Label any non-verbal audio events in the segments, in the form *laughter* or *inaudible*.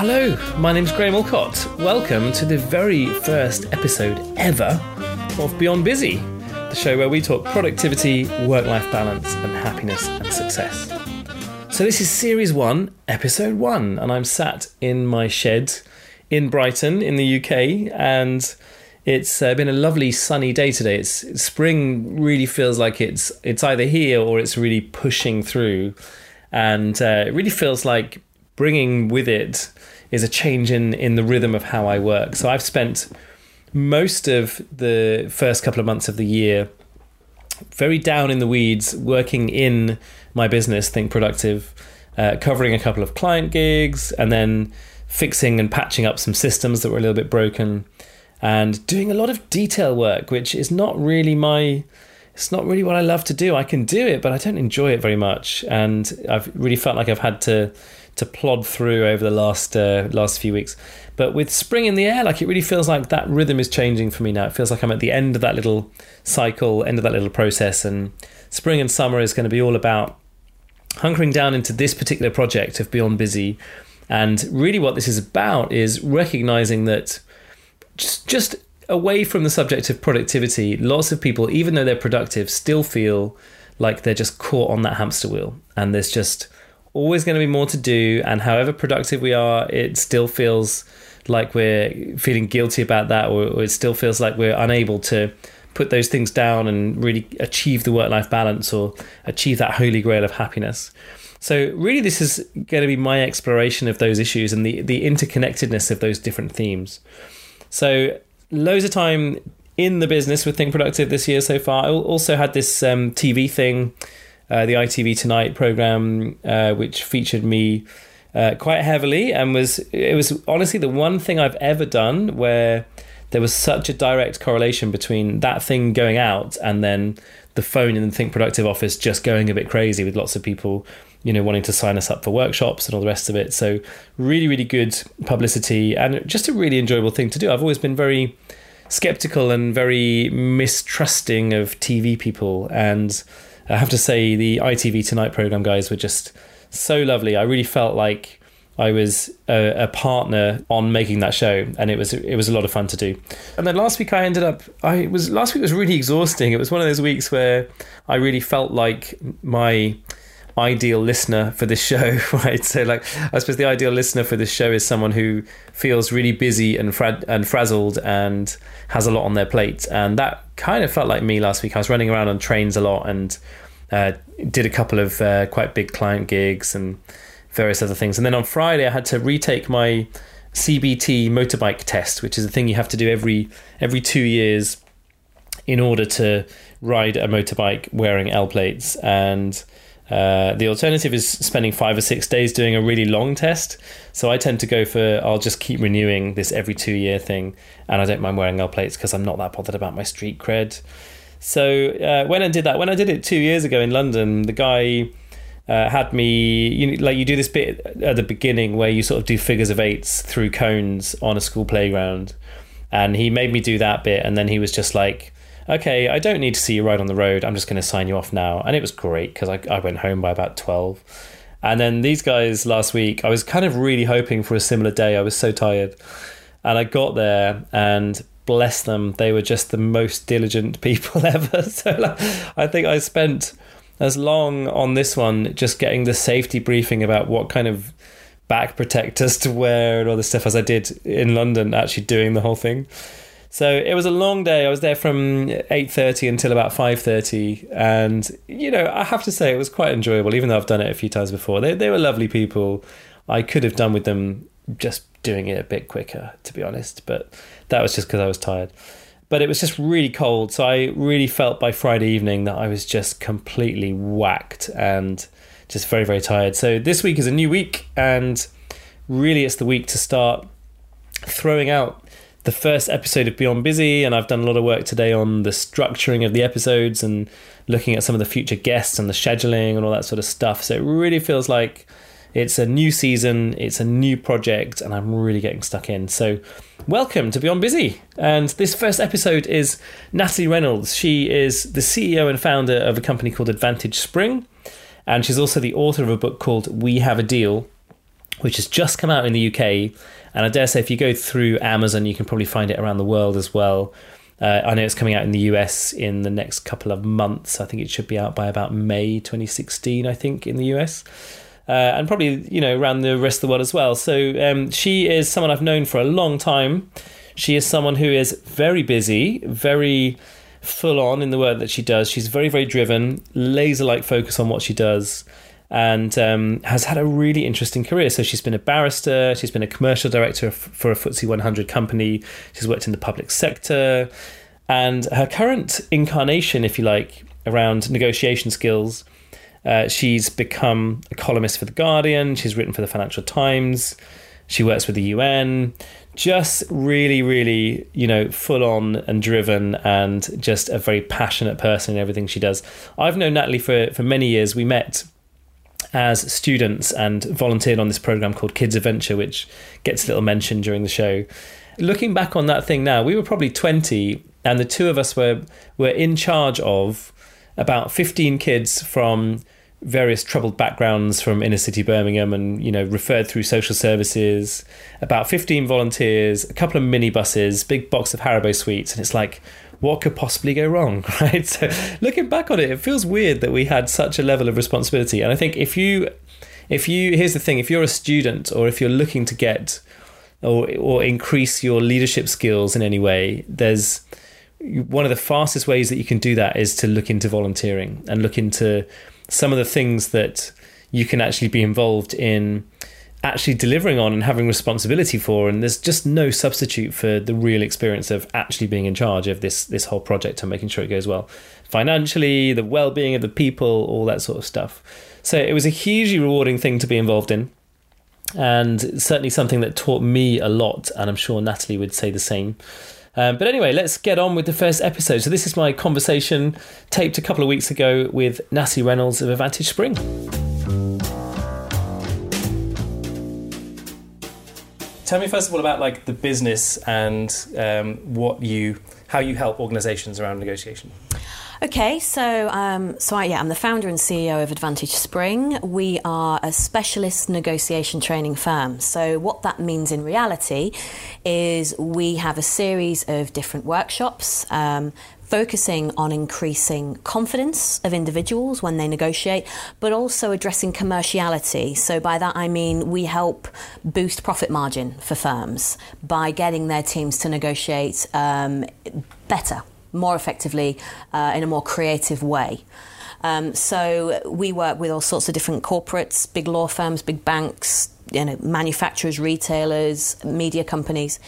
Hello, my name's Graham Allcott. Welcome to the very first episode ever of Beyond Busy, the show where we talk productivity, work life balance, and happiness and success. So, this is series one, episode one, and I'm sat in my shed in Brighton in the UK, and it's uh, been a lovely sunny day today. It's spring really feels like it's it's either here or it's really pushing through, and uh, it really feels like bringing with it is a change in in the rhythm of how I work. So I've spent most of the first couple of months of the year very down in the weeds, working in my business, Think Productive, uh, covering a couple of client gigs, and then fixing and patching up some systems that were a little bit broken and doing a lot of detail work, which is not really my it's not really what I love to do. I can do it, but I don't enjoy it very much, and I've really felt like I've had to to plod through over the last uh, last few weeks. But with spring in the air, like it really feels like that rhythm is changing for me now. It feels like I'm at the end of that little cycle, end of that little process, and spring and summer is going to be all about hunkering down into this particular project of Beyond Busy. And really, what this is about is recognizing that just, just away from the subject of productivity, lots of people, even though they're productive, still feel like they're just caught on that hamster wheel. And there's just always going to be more to do. And however productive we are, it still feels like we're feeling guilty about that, or, or it still feels like we're unable to put those things down and really achieve the work life balance or achieve that holy grail of happiness. So, really, this is going to be my exploration of those issues and the, the interconnectedness of those different themes. So, loads of time in the business with Think Productive this year so far. I also had this um, TV thing, uh, the ITV Tonight program, uh, which featured me uh, quite heavily, and was it was honestly the one thing I've ever done where there was such a direct correlation between that thing going out and then the phone in the Think Productive office just going a bit crazy with lots of people you know, wanting to sign us up for workshops and all the rest of it. So, really, really good publicity and just a really enjoyable thing to do. I've always been very skeptical and very mistrusting of TV people. And I have to say, the ITV Tonight program guys were just so lovely. I really felt like I was a, a, partner on making that show, and it was it was a lot of fun to do. And then last week I ended up I was last week was really exhausting. It was one of those weeks where I really felt like my ideal listener for this show, *laughs* right? So, like, I suppose the ideal listener for this show is someone who feels really busy and fra- and frazzled and has a lot on their plate, and that kind of felt like me last week. I was running around on trains a lot and uh, did a couple of uh, quite big client gigs and various other things, and then on Friday I had to retake my CBT motorbike test, which is a thing you have to do every every two years in order to ride a motorbike wearing L plates and uh, the alternative is spending five or six days doing a really long test. So I tend to go for I'll just keep renewing this every two year thing, and I don't mind wearing L plates because I'm not that bothered about my street cred. So uh, when I did that, when I did it two years ago in London, the guy uh, had me you know, like you do this bit at the beginning where you sort of do figures of eights through cones on a school playground, and he made me do that bit, and then he was just like okay, I don't need to see you ride on the road. I'm just going to sign you off now. And it was great because I, I went home by about 12. And then these guys last week, I was kind of really hoping for a similar day. I was so tired. And I got there and bless them, they were just the most diligent *laughs* people *laughs* ever. So like, I think I spent as long on this one just getting the safety briefing about what kind of back protectors *laughs* to wear and all this stuff as I did in London, actually doing the whole thing. So it was a long day. I was there from eight thirty until about five thirty, and you know I have to say it was quite enjoyable. Even though I've done it a few times before, they they were lovely people. I could have done with them just doing it a bit quicker, to be honest, but that was just because I was tired. But it was just really cold, so I really felt by Friday evening that I was just completely whacked and just very very tired. So this week is a new week, and really it's the week to start throwing out the first episode of Beyond Busy, and I've done a lot of work today on the structuring of the episodes and looking at some of the future guests and the scheduling and all that sort of stuff. So it really feels like it's a new season, it's a new project, and I'm really getting stuck in. So, welcome to Beyond Busy. And this first episode is Natalie Reynolds. She is the CEO and founder of a company called Advantage Spring, and she's also the author of a book called We Have a Deal which has just come out in the UK. And I dare say, if you go through Amazon, you can probably find it around the world as well. Uh, I know it's coming out in the US in the next couple of months. I think it should be out by about May 2016, I think, in the US. Uh, and probably, you know, around the rest of the world as well. So um, she is someone I've known for a long time. She is someone who is very busy, very full on in the work that she does. She's very, very driven, laser like focus on what she does and um, has had a really interesting career. So she's been a barrister, she's been a commercial director for a FTSE 100 company, she's worked in the public sector, and her current incarnation, if you like, around negotiation skills. Uh, she's become a columnist for The Guardian, she's written for the Financial Times, she works with the UN. Just really, really, you know, full on and driven, and just a very passionate person in everything she does. I've known Natalie for, for many years. We met as students and volunteered on this program called Kids Adventure, which gets a little mention during the show. Looking back on that thing now, we were probably 20, and the two of us were, were in charge of about 15 kids from various troubled backgrounds from inner city Birmingham and you know referred through social services about 15 volunteers a couple of minibuses big box of Haribo sweets and it's like what could possibly go wrong, *laughs* right? So looking back on it, it feels weird that we had such a level of responsibility. And I think if you, if you, here's the thing: if you're a student or if you're looking to get or or increase your leadership skills in any way, there's one of the fastest ways that you can do that is to look into volunteering and look into some of the things that you can actually be involved in actually delivering on and having responsibility for and there's just no substitute for the real experience of actually being in charge of this this whole project and making sure it goes well financially the well-being of the people all that sort of stuff so it was a hugely rewarding thing to be involved in and certainly something that taught me a lot and i'm sure natalie would say the same um, but anyway, let's get on with the first episode. So, this is my conversation taped a couple of weeks ago with Natalie Reynolds of Advantage Spring. Tell me first of all about like the business and um, what you how you help organizations around negotiation Okay, so um, so I, yeah, I'm the founder and CEO of Advantage Spring. We are a specialist negotiation training firm. So what that means in reality is we have a series of different workshops um, focusing on increasing confidence of individuals when they negotiate, but also addressing commerciality. So, by that I mean we help boost profit margin for firms by getting their teams to negotiate um, better, more effectively, uh, in a more creative way. Um, so we work with all sorts of different corporates, big law firms, big banks, you know, manufacturers, retailers, media companies.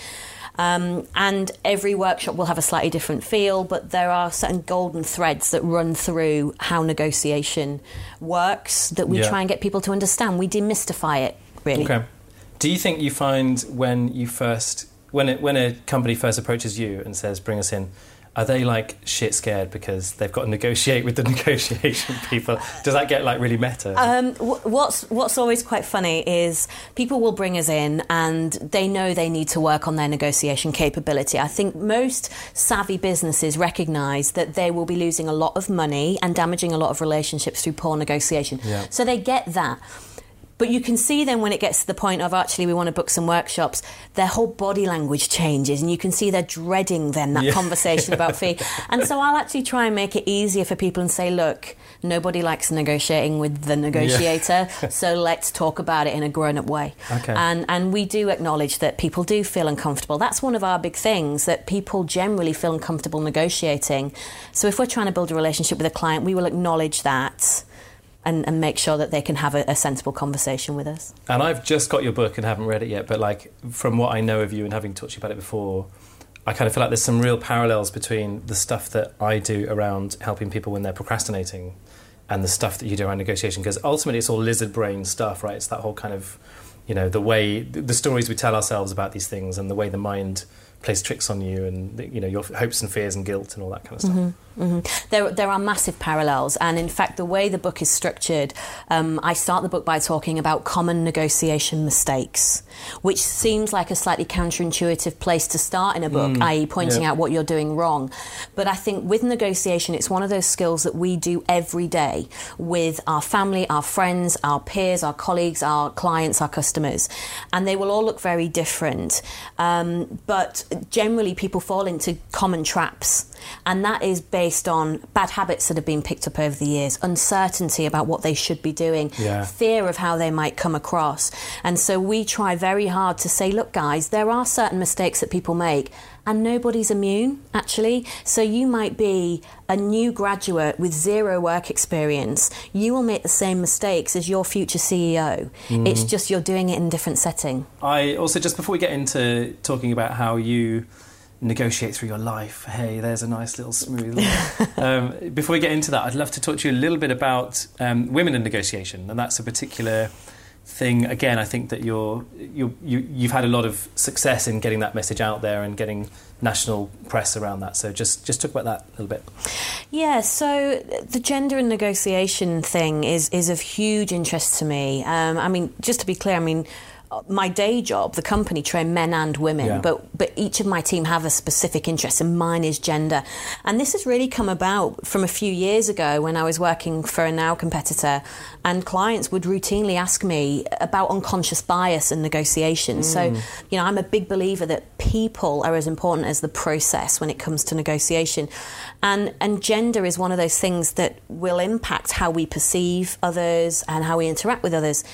Um, and every workshop will have a slightly different feel, but there are certain golden threads that run through how negotiation works that we yeah. try and get people to understand. We demystify it, really. Okay. Do you think you find when you first, when, it, when a company first approaches you and says, bring us in, are they like shit scared because they've got to negotiate with the *laughs* negotiation people? Does that get like really meta? Um, what's What's always quite funny is people will bring us in and they know they need to work on their negotiation capability. I think most savvy businesses recognise that they will be losing a lot of money and damaging a lot of relationships through poor negotiation. Yeah. So they get that. But you can see then when it gets to the point of actually we want to book some workshops, their whole body language changes and you can see they're dreading then that yeah. conversation about fee. *laughs* And so I'll actually try and make it easier for people and say, look, nobody likes negotiating with the negotiator, yeah. *laughs* so let's talk about it in a grown up way. Okay. And and we do acknowledge that people do feel uncomfortable. That's one of our big things that people generally feel uncomfortable negotiating. So if we're trying to build a relationship with a client, we will acknowledge that and, and make sure that they can have a, a, sensible conversation with us. And I've just got your book and haven't read it yet, but like from what I know of you and having talked to you about it before, I kind of feel like there's some real parallels between the stuff that I do around helping people when they're procrastinating and the stuff that you do around negotiation because ultimately it's all lizard brain stuff, right? It's that whole kind of, you know, the way the stories we tell ourselves about these things and the way the mind plays tricks on you and you know your hopes and fears and guilt and all that kind of stuff. Mm-hmm, mm-hmm. There, there are massive parallels, and in fact, the way the book is structured, um, I start the book by talking about common negotiation mistakes, which seems like a slightly counterintuitive place to start in a book, mm, i.e., pointing out what you're doing wrong. But I think with negotiation, it's one of those skills that we do every day with our family, our friends, our peers, our colleagues, our clients, our customers, and they will all look very different. Um, but generally people fall into common traps. And that is based on bad habits that have been picked up over the years, uncertainty about what they should be doing, yeah. fear of how they might come across. And so we try very hard to say, look, guys, there are certain mistakes that people make, and nobody's immune, actually. So you might be a new graduate with zero work experience. You will make the same mistakes as your future CEO. Mm. It's just you're doing it in a different setting. I also, just before we get into talking about how you negotiate through your life. Hey, there's a nice little smooth. *laughs* um, before we get into that, I'd love to talk to you a little bit about um, women in negotiation, and that's a particular thing. Again, I think that you're, you're you, you've had a lot of success in getting that message out there and getting national press around that. So just just talk about that a little bit. Yeah. So the gender and negotiation thing is is of huge interest to me. Um, I mean, just to be clear, I mean my day job, the company train men and women, yeah. but but each of my team have a specific interest, and mine is gender. And this has really come about from a few years ago when I was working for a now competitor, and clients would routinely ask me about unconscious bias and negotiation. Mm. So, you know, I'm a big believer that people are as important as the process when it comes to negotiation, and and gender is one of those things that will impact how we perceive others and how we interact with others.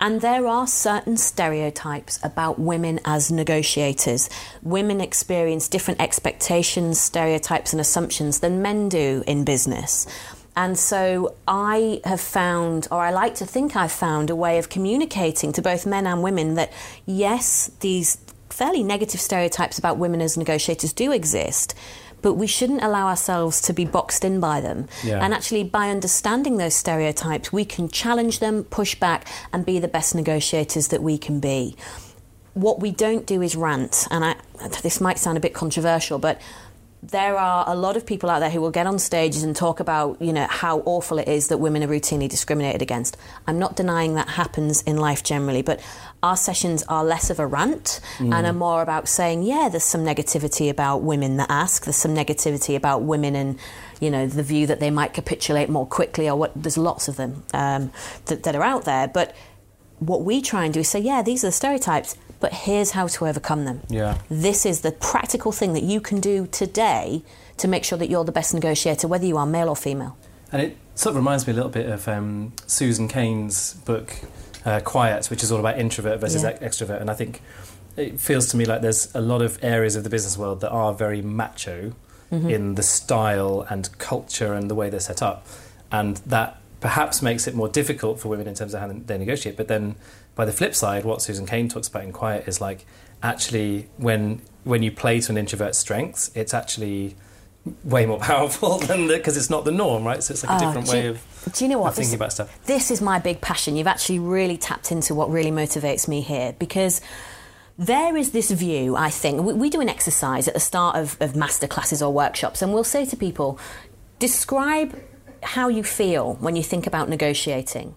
And there are certain stereotypes about women as negotiators. Women experience different expectations, stereotypes, and assumptions than men do in business. And so I have found, or I like to think I've found, a way of communicating to both men and women that yes, these fairly negative stereotypes about women as negotiators do exist but we shouldn't allow ourselves to be boxed in by them. Yeah. And actually, by understanding those stereotypes, we can challenge them, push back, and be the best negotiators that we can be. What we don't do is rant, and I, this might sound a bit controversial, but there are a lot of people out there who will get on stages and talk about, you know, how awful it is that women are routinely discriminated against. I'm not denying that happens in life generally, but our sessions are less of a rant mm. and are more about saying, yeah, there's some negativity about women that ask, there's some negativity about women and, you know, the view that they might capitulate more quickly or what, there's lots of them um, that, that are out there. But what we try and do is say, yeah, these are the stereotypes but here's how to overcome them. Yeah. This is the practical thing that you can do today to make sure that you're the best negotiator, whether you are male or female. And it sort of reminds me a little bit of um, Susan Cain's book, uh, Quiet, which is all about introvert versus yeah. extrovert. And I think it feels to me like there's a lot of areas of the business world that are very macho mm-hmm. in the style and culture and the way they're set up. And that perhaps makes it more difficult for women in terms of how they negotiate. But then by the flip side, what Susan Cain talks about in Quiet is like actually when when you play to an introvert's strengths, it's actually way more *laughs* powerful than because it's not the norm, right? So it's like a oh, different way you, of do you know what thinking this, about stuff. This is my big passion. You've actually really tapped into what really motivates me here because there is this view, I think. We, we do an exercise at the start of, of master classes or workshops, and we'll say to people, describe how you feel when you think about negotiating.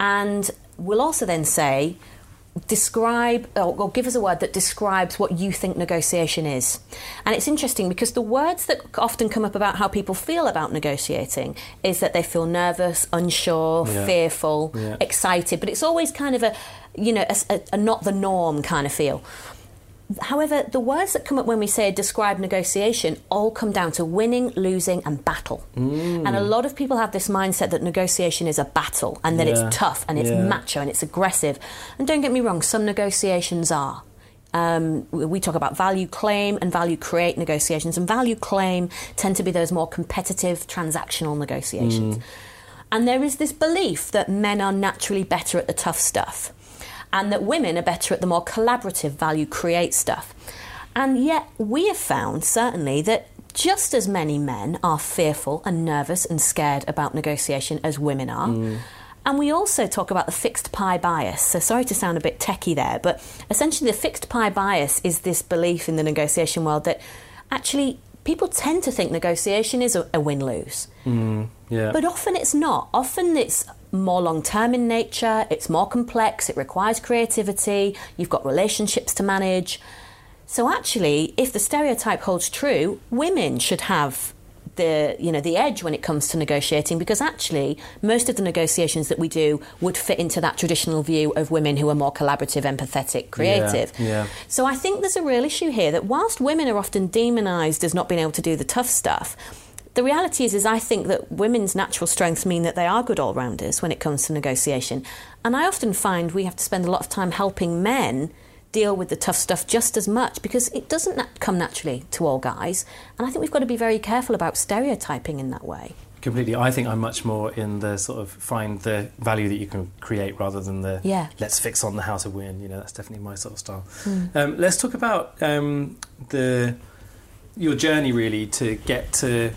And we'll also then say, describe or, or, give us a word that describes what you think negotiation is. And it's interesting because the words that often come up about how people feel about negotiating is that they feel nervous, unsure, yeah. fearful, yeah. excited, but it's always kind of a you know a, a, a not the norm kind of feel. However, the words that come up when we say describe negotiation all come down to winning, losing, and battle. Mm. And a lot of people have this mindset that negotiation is a battle and that yeah. it's tough and it's yeah. macho and it's aggressive. And don't get me wrong, some negotiations are. Um, we talk about value claim and value create negotiations, and value claim tend to be those more competitive transactional negotiations. Mm. And there is this belief that men are naturally better at the tough stuff and that women are better at the more collaborative value create stuff. And yet, we have found certainly that just as many men are fearful and nervous and scared about negotiation as women are. Mm. And we also talk about the fixed pie bias. So, sorry to sound a bit techie there, but essentially, the fixed pie bias is this belief in the negotiation world that actually people tend to think negotiation is a, a win lose. Mm, yeah. But often it's not. Often it's more long term in nature, it's more complex, it requires creativity, you've got relationships to manage. So, actually, if the stereotype holds true, women should have the you know the edge when it comes to negotiating because actually most of the negotiations that we do would fit into that traditional view of women who are more collaborative, empathetic, creative. Yeah, yeah. So I think there's a real issue here that whilst women are often demonized as not being able to do the tough stuff, the reality is is I think that women's natural strengths mean that they are good all-rounders when it comes to negotiation. And I often find we have to spend a lot of time helping men deal with the tough stuff just as much because it doesn't nat- come naturally to all guys. And I think we've got to be very careful about stereotyping in that way. Completely. I think I'm much more in the sort of find the value that you can create rather than the Yeah. let's fix on the how to win. You know, that's definitely my sort of style. Hmm. Um, let's talk about um, the your journey really to get to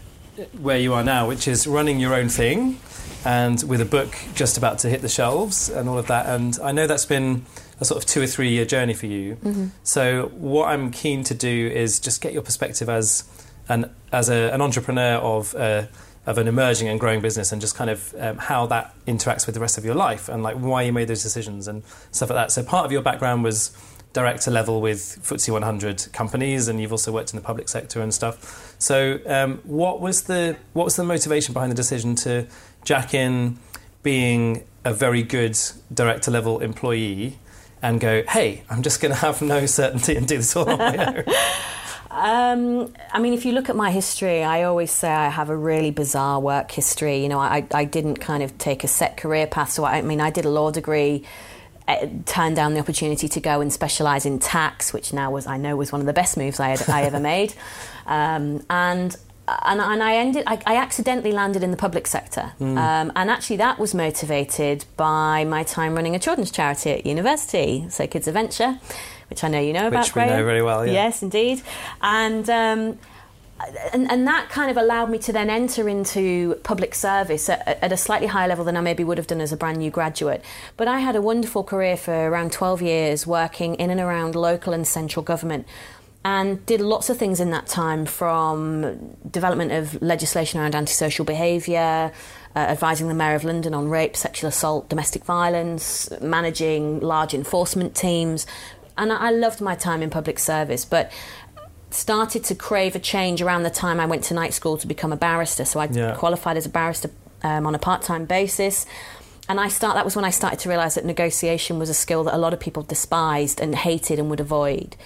where you are now, which is running your own thing, and with a book just about to hit the shelves and all of that. And I know that's been a sort of two or three year journey for you. Mm-hmm. So what I'm keen to do is just get your perspective as an as a, an entrepreneur of. Uh, of an emerging and growing business, and just kind of um, how that interacts with the rest of your life, and like why you made those decisions and stuff like that. So part of your background was director level with FTSE 100 companies, and you've also worked in the public sector and stuff. So, um, what was the what was the motivation behind the decision to jack in being a very good director level employee and go, hey, I'm just going to have no certainty and do this all on my own? *laughs* Um, I mean, if you look at my history, I always say I have a really bizarre work history. You know, I, I didn't kind of take a set career path. So, I, I mean, I did a law degree, turned down the opportunity to go and specialise in tax, which now was, I know, was one of the best moves I, had, I ever made. *laughs* Um, and and, and I ended. I, I accidentally landed in the public sector, Hmm. um, and actually that was motivated by my time running a children's charity at university, so Kids Adventure, which I know you know about. Which we know very well, yeah. Yes, indeed, and. Um, and, and that kind of allowed me to then enter into public service at, at a slightly higher level than I maybe would have done as a brand new graduate. But I had a wonderful career for around 12 years working in and around local and central government and did lots of things in that time from development of legislation around antisocial behaviour, uh, advising the Mayor of London on rape, sexual assault, domestic violence, managing large enforcement teams. And I loved my time in public service, but started to crave a change around the time I went to night school to become a barrister. So I Yeah. qualified as a barrister um, on a part-time basis. And I start that was when I started to realise that negotiation was a skill that a lot of people despised and hated and would avoid.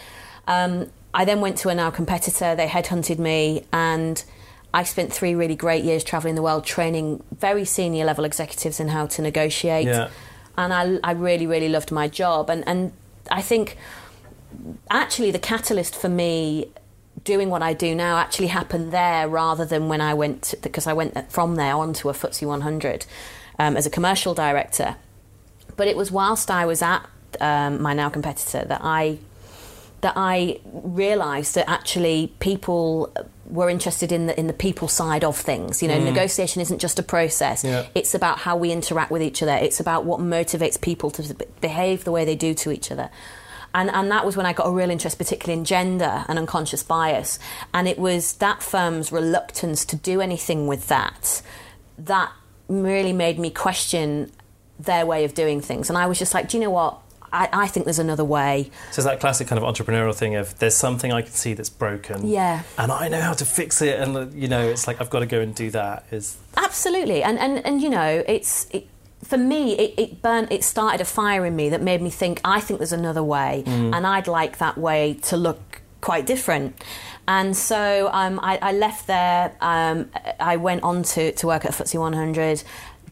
Um, I then went to a now competitor. They headhunted me, and I spent three really great years travelling the world, training very senior level executives in how to negotiate. Yeah. And I, I really, really loved my job. And and I think actually the catalyst for me doing what I do now actually happened there rather than when I went because I went from there onto a FTSE 100 um, as a commercial director. But it was whilst I was at um, my now competitor that I that I realised that actually people were interested in the in the people side of things. You know, negotiation isn't just a process. Yeah. It's about how we interact with each other. It's about what motivates people to behave the way they do to each other. And, and that was when I got a real interest, particularly in gender and unconscious bias. And it was that firm's reluctance to do anything with that that really made me question their way of doing things. And I was just like, do you know what? I, I think there's another way. So it's that classic kind of entrepreneurial thing of there's something I can see that's broken. Yeah. And I know how to fix it. And, you know, it's like I've got to go and do that. Is Absolutely, and and and you know, it's it, for me. It, it burnt. It started a fire in me that made me think. I think there's another way, and I'd like that way to look quite different. And so um, I, I left there. Um, I went on to, to work at FTSE 100.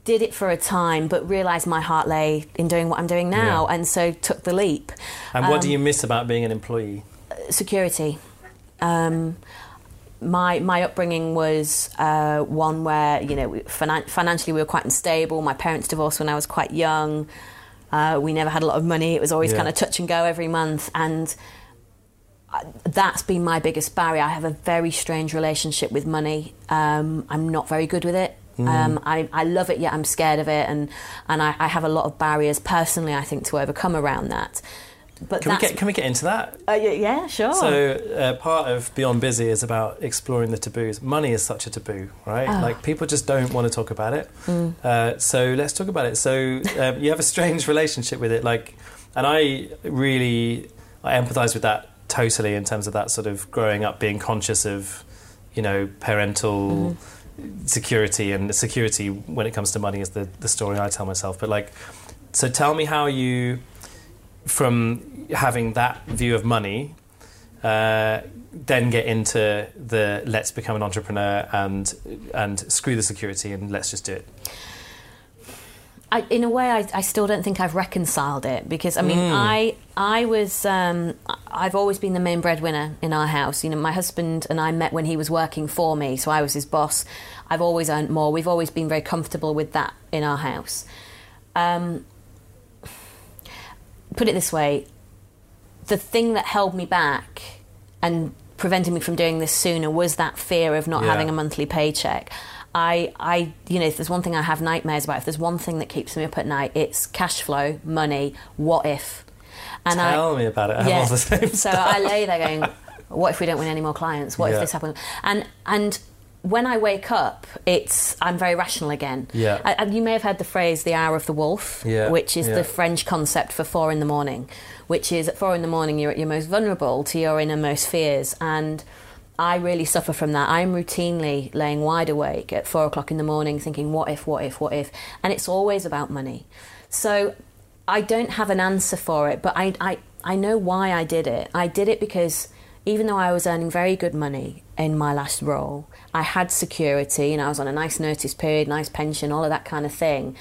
Did it for a time, but realised my heart lay in doing what I'm doing now, Yeah. and so took the leap. And what do Um, you miss about being an employee? security. Um, my my upbringing was uh, one where you know finan- financially we were quite unstable. My parents divorced when I was quite young. Uh, we never had a lot of money. It was always Yeah. kind of touch and go every month, and uh, that's been my biggest barrier. I have a very strange relationship with money. Um, I'm not very good with it. Um, I, I love it, yet I'm scared of it, and and I, I have a lot of barriers personally. I think to overcome around that. But Can we get can we get into that? uh, yeah, sure. So uh, part of Beyond Busy is about exploring the taboos. Money is such a taboo, right? Oh. Like people just don't want to talk about it. Mm. Uh, so let's talk about it. So um, you have a strange relationship with it, like, and I really I empathise with that totally in terms of that sort of growing up, being conscious of, you know, parental. Security and the security when it comes to money is the, the story I tell myself. But like, so tell me how you, from having that view of money, uh, then get into the let's become an entrepreneur and and screw the security and let's just do it. I, in a way, I, I still don't think I've reconciled it because I mean, I I was um, I've always been the main breadwinner in our house. You know, my husband and I met when he was working for me, so I was his boss. I've always earned more. We've always been very comfortable with that in our house. Um, put it this way: the thing that held me back and prevented me from doing this sooner was that fear of not Yeah. having a monthly paycheck. I, I, you know, if there's one thing I have nightmares about, if there's one thing that keeps me up at night, it's cash flow, money. What if? And I Tell I, me about it. I have all the same so *laughs* stuff. I lay there going, what if we don't win any more clients? What Yeah. if this happens? And and when I wake up, it's I'm very rational again. Yeah. And you may have heard the phrase "the hour of the wolf," Yeah, which is yeah. the French concept for four in the morning, which is at four in the morning you're at your most vulnerable to your innermost fears and. I really suffer from that. I'm routinely laying wide awake at four o'clock in the morning thinking, what if, what if, what if? And it's always about money. So I don't have an answer for it, but I, I, I know why I did it. I did it because even though I was earning very good money in my last role, I had security and I was on a nice notice period, nice pension, all of that kind of thing.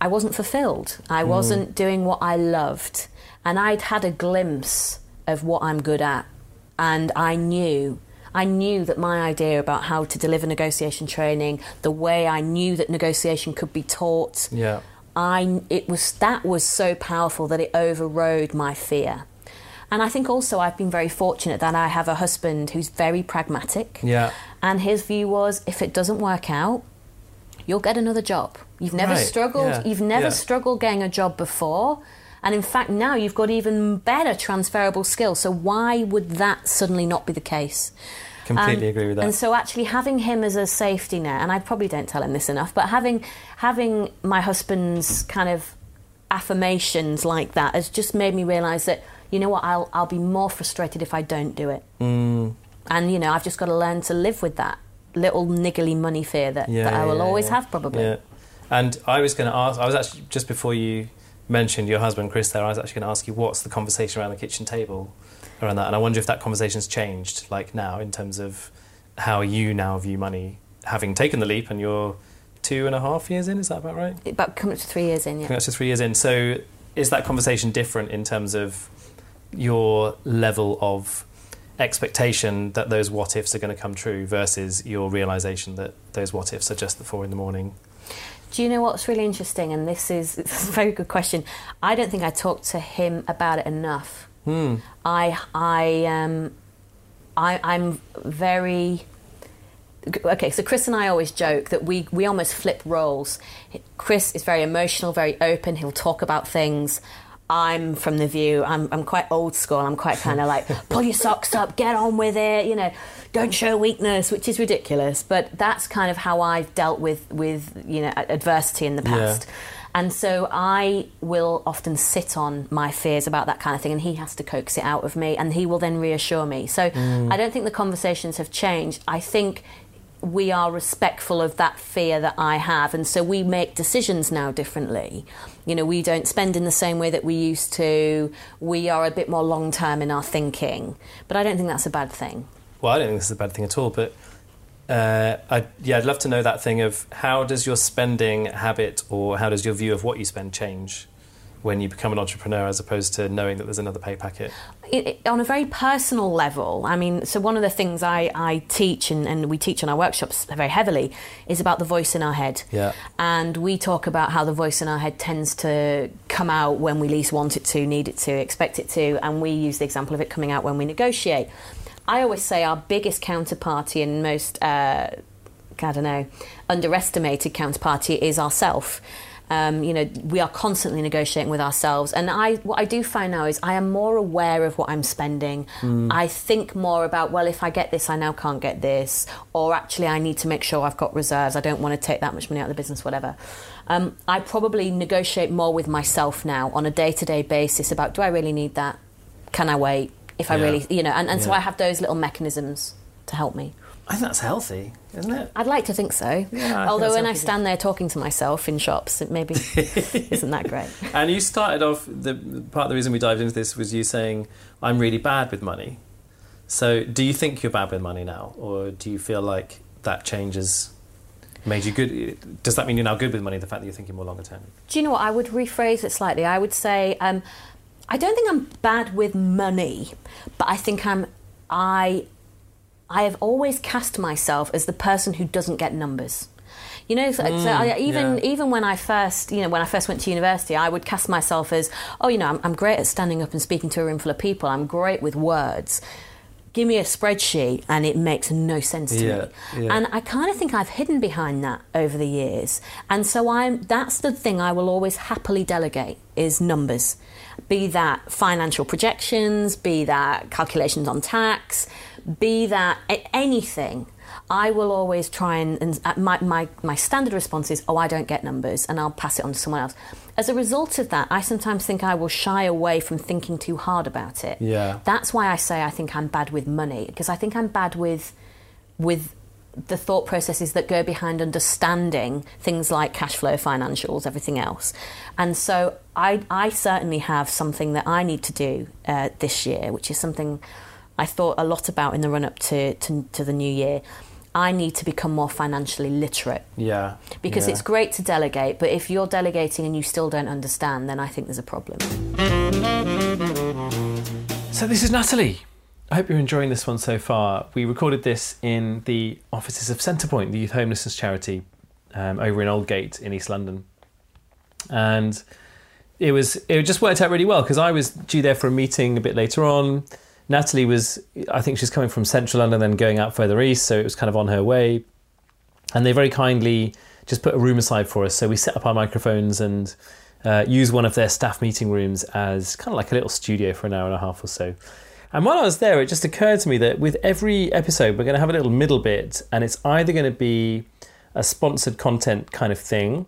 I wasn't fulfilled. I mm. wasn't doing what I loved. And I'd had a glimpse of what I'm good at. And I knew, I knew that my idea about how to deliver negotiation training, the way I knew that negotiation could be taught, Yeah. I it was that was so powerful that it overrode my fear. And I think also I've been very fortunate that I have a husband who's very pragmatic. Yeah. And his view was if it doesn't work out, you'll get another job. You've never Right, struggled yeah, you've never yeah. struggled getting a job before. And in fact now you've got even better transferable skills. So why would that suddenly not be the case? Completely Um, agree with that. And so actually having him as a safety net, and I probably don't tell him this enough, but having having my husband's kind of affirmations like that has just made me realise that you know what I'll I'll be more frustrated if I don't do it. Mm. And you know I've just got to learn to live with that little niggly money fear that, Yeah, that I will yeah, always yeah. have probably. Yeah. And I was going to ask, I was actually, just before you mentioned your husband, Chris, there, I was actually going to ask you what's the conversation around the kitchen table around that. And I wonder if that conversation's changed, like now, in terms of how you now view money, having taken the leap and you're two and a half years in, is that about right? About coming up to three years in, yeah. Coming up to three years in. So is that conversation different in terms of your level of expectation that those what ifs are going to come true versus your realization that those what ifs are just the four in the morning? Do you know what's really interesting? And this is *laughs* it's a very good question. I don't think I talked to him about it enough. Hmm. I I um I I'm very okay. So Chris and I always joke that we we almost flip roles. Chris is very emotional, very open. He'll talk about things. I'm from the view. I'm I'm quite old school. I'm quite kind of like *laughs* pull your socks up, get on with it. You know, don't show weakness, which is ridiculous. But that's kind of how I've dealt with with you know adversity in the Yeah. past. And so I will often sit on my fears about that kind of thing, and he has to coax it out of me, and he will then reassure me. So mm. I don't think the conversations have changed. I think we are respectful of that fear that I have, and so we make decisions now differently. You know, we don't spend in the same way that we used to. We are a bit more long term in our thinking, but I don't think that's a bad thing. Well, I don't think this is a bad thing at all, but uh, I, yeah, I'd love to know that thing of how does your spending habit or how does your view of what you spend change when you become an entrepreneur as opposed to knowing that there's another pay packet? it, it- on a very personal level, I mean, so one of the things I, I teach and, and we teach in our workshops very heavily is about the voice in our head. Yeah. And we talk about how the voice in our head tends to come out when we least want it to, need it to, expect it to, and we use the example of it coming out when we negotiate. I always say our biggest counterparty and most, uh, I don't know, underestimated counterparty is ourself. Um, you know, we are constantly negotiating with ourselves. And I, what I do find now is I am more aware of what I'm spending. Mm. I think more about, well, if I get this, I now can't get this. Or actually, I need to make sure I've got reserves. I don't want to take that much money out of the business, whatever. Um, I probably negotiate more with myself now on a day to day basis about do I really need that? Can I wait? If I yeah. really, you know, and, and yeah. so I have those little mechanisms to help me. I think that's healthy, isn't it? I'd like to think so. Yeah, Although when I stand there talking to myself in shops, it maybe *laughs* isn't that great. And you started off the part of the reason we dived into this was you saying I'm really bad with money. So do you think you're bad with money now, or do you feel like that changes? Made you good? Does that mean you're now good with money? The fact that you're thinking more longer term. Do you know what? I would rephrase it slightly. I would say um, I don't think I'm bad with money, but I think I'm I I have always cast myself as the person who doesn't get numbers. You know, so, mm, so I, even yeah. even when I first, you know, when I first went to university, I would cast myself as, oh, you know, I'm, I'm great at standing up and speaking to a room full of people. I'm great with words. Give me a spreadsheet, and it makes no sense to yeah, me. Yeah. And I kind of think I've hidden behind that over the years. And so I'm. That's the thing I will always happily delegate is numbers, be that financial projections, be that calculations on tax be that anything, I will always try and, and uh, my, my, my standard response is, oh, I don't get numbers, and I'll pass it on to someone else. As a result of that, I sometimes think I will shy away from thinking too hard about it. Yeah. That's why I say I think I'm bad with money, because I think I'm bad with with the thought processes that go behind understanding things like cash flow, financials, everything else. And so I, I certainly have something that I need to do uh, this year, which is something I thought a lot about in the run up to, to, to the new year. I need to become more financially literate. Yeah. Because yeah. it's great to delegate, but if you're delegating and you still don't understand, then I think there's a problem. So, this is Natalie. I hope you're enjoying this one so far. We recorded this in the offices of Centrepoint, the youth homelessness charity, um, over in Aldgate in East London. And it was it just worked out really well because I was due there for a meeting a bit later on. Natalie was, I think she's coming from central London, then going out further east, so it was kind of on her way. And they very kindly just put a room aside for us. So we set up our microphones and uh, used one of their staff meeting rooms as kind of like a little studio for an hour and a half or so. And while I was there, it just occurred to me that with every episode, we're going to have a little middle bit, and it's either going to be a sponsored content kind of thing,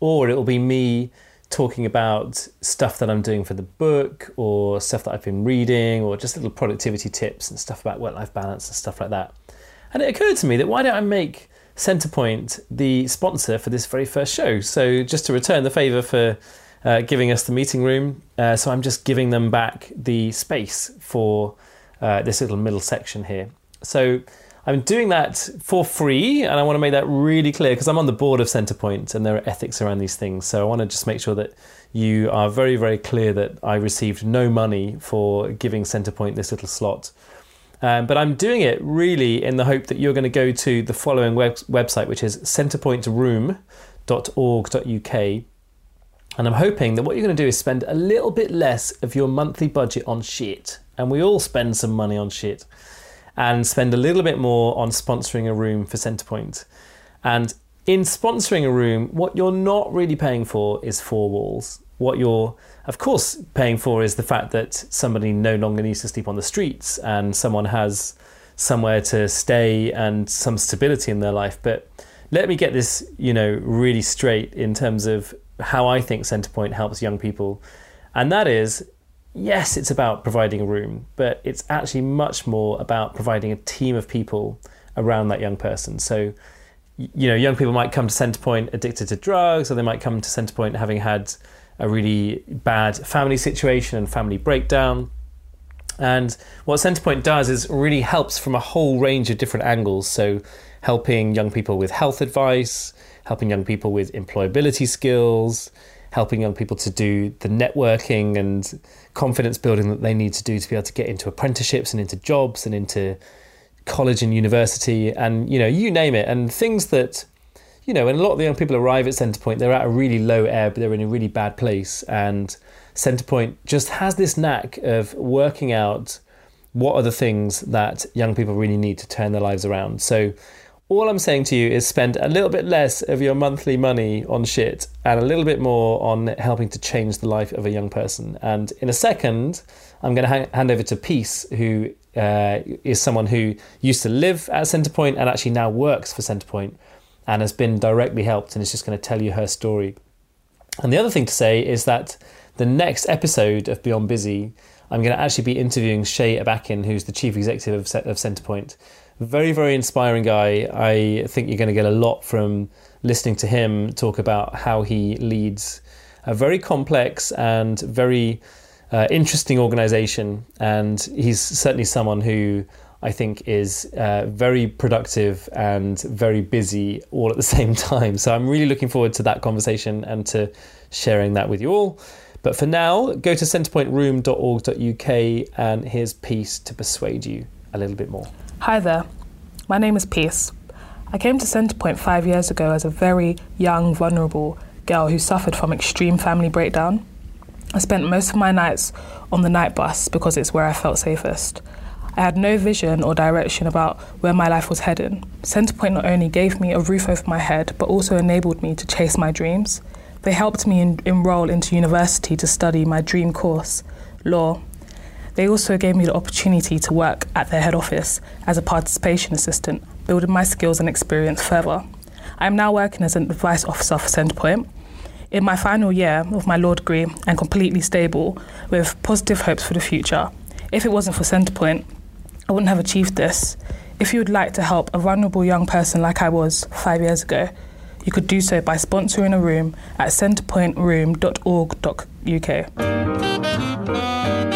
or it will be me talking about stuff that I'm doing for the book or stuff that I've been reading or just little productivity tips and stuff about work life balance and stuff like that. And it occurred to me that why don't I make Centrepoint the sponsor for this very first show? So, just to return the favour for uh, giving us the meeting room, uh, so I'm just giving them back the space for uh, this little middle section here. So, I'm doing that for free, and I want to make that really clear because I'm on the board of Centrepoint and there are ethics around these things. So I want to just make sure that you are very, very clear that I received no money for giving Centrepoint this little slot. Um, but I'm doing it really in the hope that you're going to go to the following web- website, which is centrepointroom.org.uk. And I'm hoping that what you're going to do is spend a little bit less of your monthly budget on shit. And we all spend some money on shit and spend a little bit more on sponsoring a room for Centrepoint. And in sponsoring a room, what you're not really paying for is four walls. What you're, of course, paying for is the fact that somebody no longer needs to sleep on the streets and someone has somewhere to stay and some stability in their life. But let me get this, you know, really straight in terms of how I think Centrepoint helps young people. And that is yes, it's about providing a room, but it's actually much more about providing a team of people around that young person. So, you know, young people might come to Centrepoint addicted to drugs, or they might come to Centrepoint having had a really bad family situation and family breakdown. And what Centrepoint does is really helps from a whole range of different angles. So, helping young people with health advice, helping young people with employability skills, helping young people to do the networking and confidence building that they need to do to be able to get into apprenticeships and into jobs and into college and university and you know you name it. And things that you know when a lot of the young people arrive at centrepoint they're at a really low ebb they're in a really bad place. And centrepoint just has this knack of working out what are the things that young people really need to turn their lives around. So All I'm saying to you is spend a little bit less of your monthly money on shit and a little bit more on helping to change the life of a young person. And in a second, I'm going to ha- hand over to Peace, who uh, is someone who used to live at Centrepoint and actually now works for Centrepoint and has been directly helped and is just going to tell you her story. And the other thing to say is that the next episode of Beyond Busy, I'm going to actually be interviewing Seyi Obakin, who's the chief executive of, of Centrepoint very, very inspiring guy. I think you're going to get a lot from listening to him talk about how he leads a very complex and very uh, interesting organization. And he's certainly someone who I think is uh, very productive and very busy all at the *laughs* same time. So I'm really looking forward to that conversation and to sharing that with you all. But for now, go to centrepointroom.org.uk and here's Peace to persuade you a little bit more. Hi there, my name is Peace. I came to Centrepoint five years ago as a very young, vulnerable girl who suffered from extreme family breakdown. I spent most of my nights on the night bus because it's where I felt safest. I had no vision or direction about where my life was heading. Centrepoint not only gave me a roof over my head, but also enabled me to chase my dreams. They helped me en- enroll into university to study my dream course, law, they also gave me the opportunity to work at their head office as a participation assistant, building my skills and experience further. I am now working as an advice officer for Centrepoint. In my final year of my law degree and completely stable with positive hopes for the future. If it wasn't for Centrepoint, I wouldn't have achieved this. If you would like to help a vulnerable young person like I was five years ago, you could do so by sponsoring a room at centrepointroom.org.uk.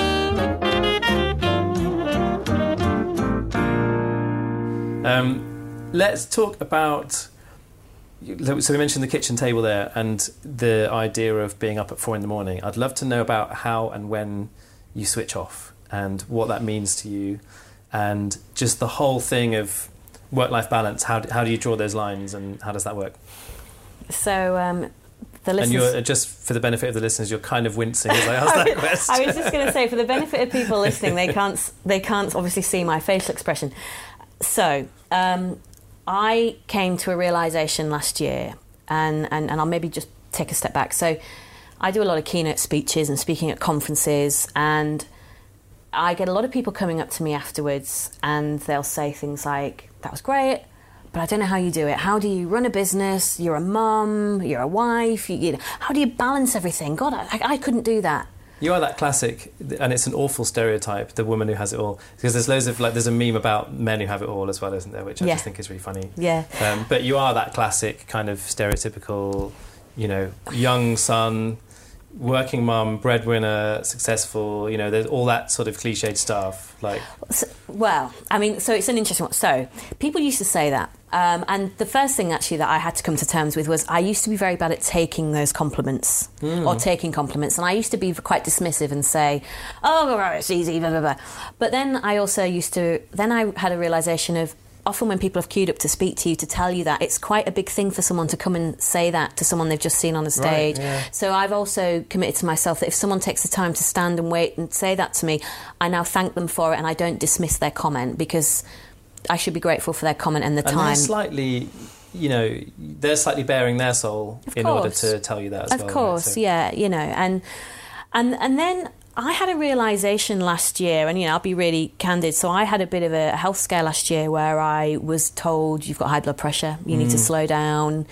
Um, let's talk about. So we mentioned the kitchen table there and the idea of being up at four in the morning. I'd love to know about how and when you switch off and what that means to you, and just the whole thing of work-life balance. How do, how do you draw those lines, and how does that work? So um, the. And you're just for the benefit of the listeners, you're kind of wincing as I ask *laughs* that question. I was just going to say, for the benefit of people listening, they can't they can't obviously see my facial expression. So um, I came to a realization last year, and, and, and I'll maybe just take a step back. So I do a lot of keynote speeches and speaking at conferences, and I get a lot of people coming up to me afterwards, and they'll say things like, That was great. But I don't know how you do it. How do you run a business? You're a mum, you're a wife. You, you know, how do you balance everything? God, I, I couldn't do that. You are that classic, and it's an awful stereotype, the woman who has it all. Because there's loads of, like, there's a meme about men who have it all as well, isn't there? Which I yeah. just think is really funny. Yeah. Um, but you are that classic kind of stereotypical, you know, young son, working mum, breadwinner, successful, you know, there's all that sort of cliched stuff. Like, so, well, I mean, so it's an interesting one. So people used to say that um, and the first thing actually that I had to come to terms with was I used to be very bad at taking those compliments mm. or taking compliments. And I used to be quite dismissive and say, oh, it's easy, blah, blah, blah. But then I also used to, then I had a realization of often when people have queued up to speak to you to tell you that, it's quite a big thing for someone to come and say that to someone they've just seen on the stage. Right, yeah. So I've also committed to myself that if someone takes the time to stand and wait and say that to me, I now thank them for it and I don't dismiss their comment because I should be grateful for their comment and the and time. They're slightly, you know, they're slightly baring their soul of in course. order to tell you that as of well. Of course, so. yeah, you know, and and and then I had a realization last year, and you know, I'll be really candid. So I had a bit of a health scare last year where I was told you've got high blood pressure, you mm. need to mm. slow down,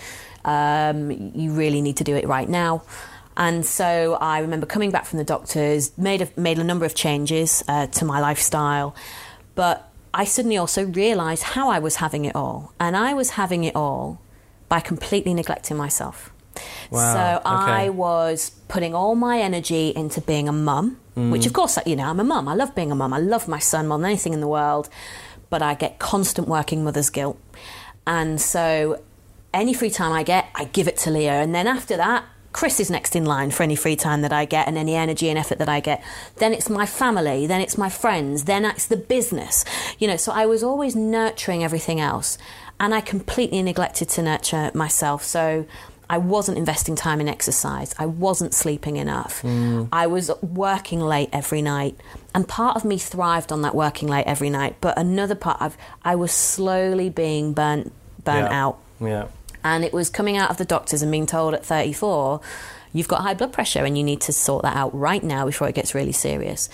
um, you really need to do it right now. And so I remember coming back from the doctors, made a, made a number of changes uh, to my lifestyle, but I suddenly also realised how I was having it all. And I was having it all by completely neglecting myself. Wow, so okay. I was putting all my energy into being a mum, mm. which of course, you know, I'm a mum. I love being a mum. I love my son more than anything in the world. But I get constant working mother's guilt. And so any free time I get, I give it to Leo. And then after that, Chris is next in line for any free time that I get and any energy and effort that I get. Then it's my family, then it's my friends, then it's the business. You know, so I was always nurturing everything else. And I completely neglected to nurture myself. So I wasn't investing time in exercise. I wasn't sleeping enough. Mm. I was working late every night. And part of me thrived on that working late every night. But another part of I was slowly being burnt burnt Yeah. out. Yeah. And it was coming out of the doctors and being told at 34, you've got high blood pressure and you need to sort that out right now before it gets really serious.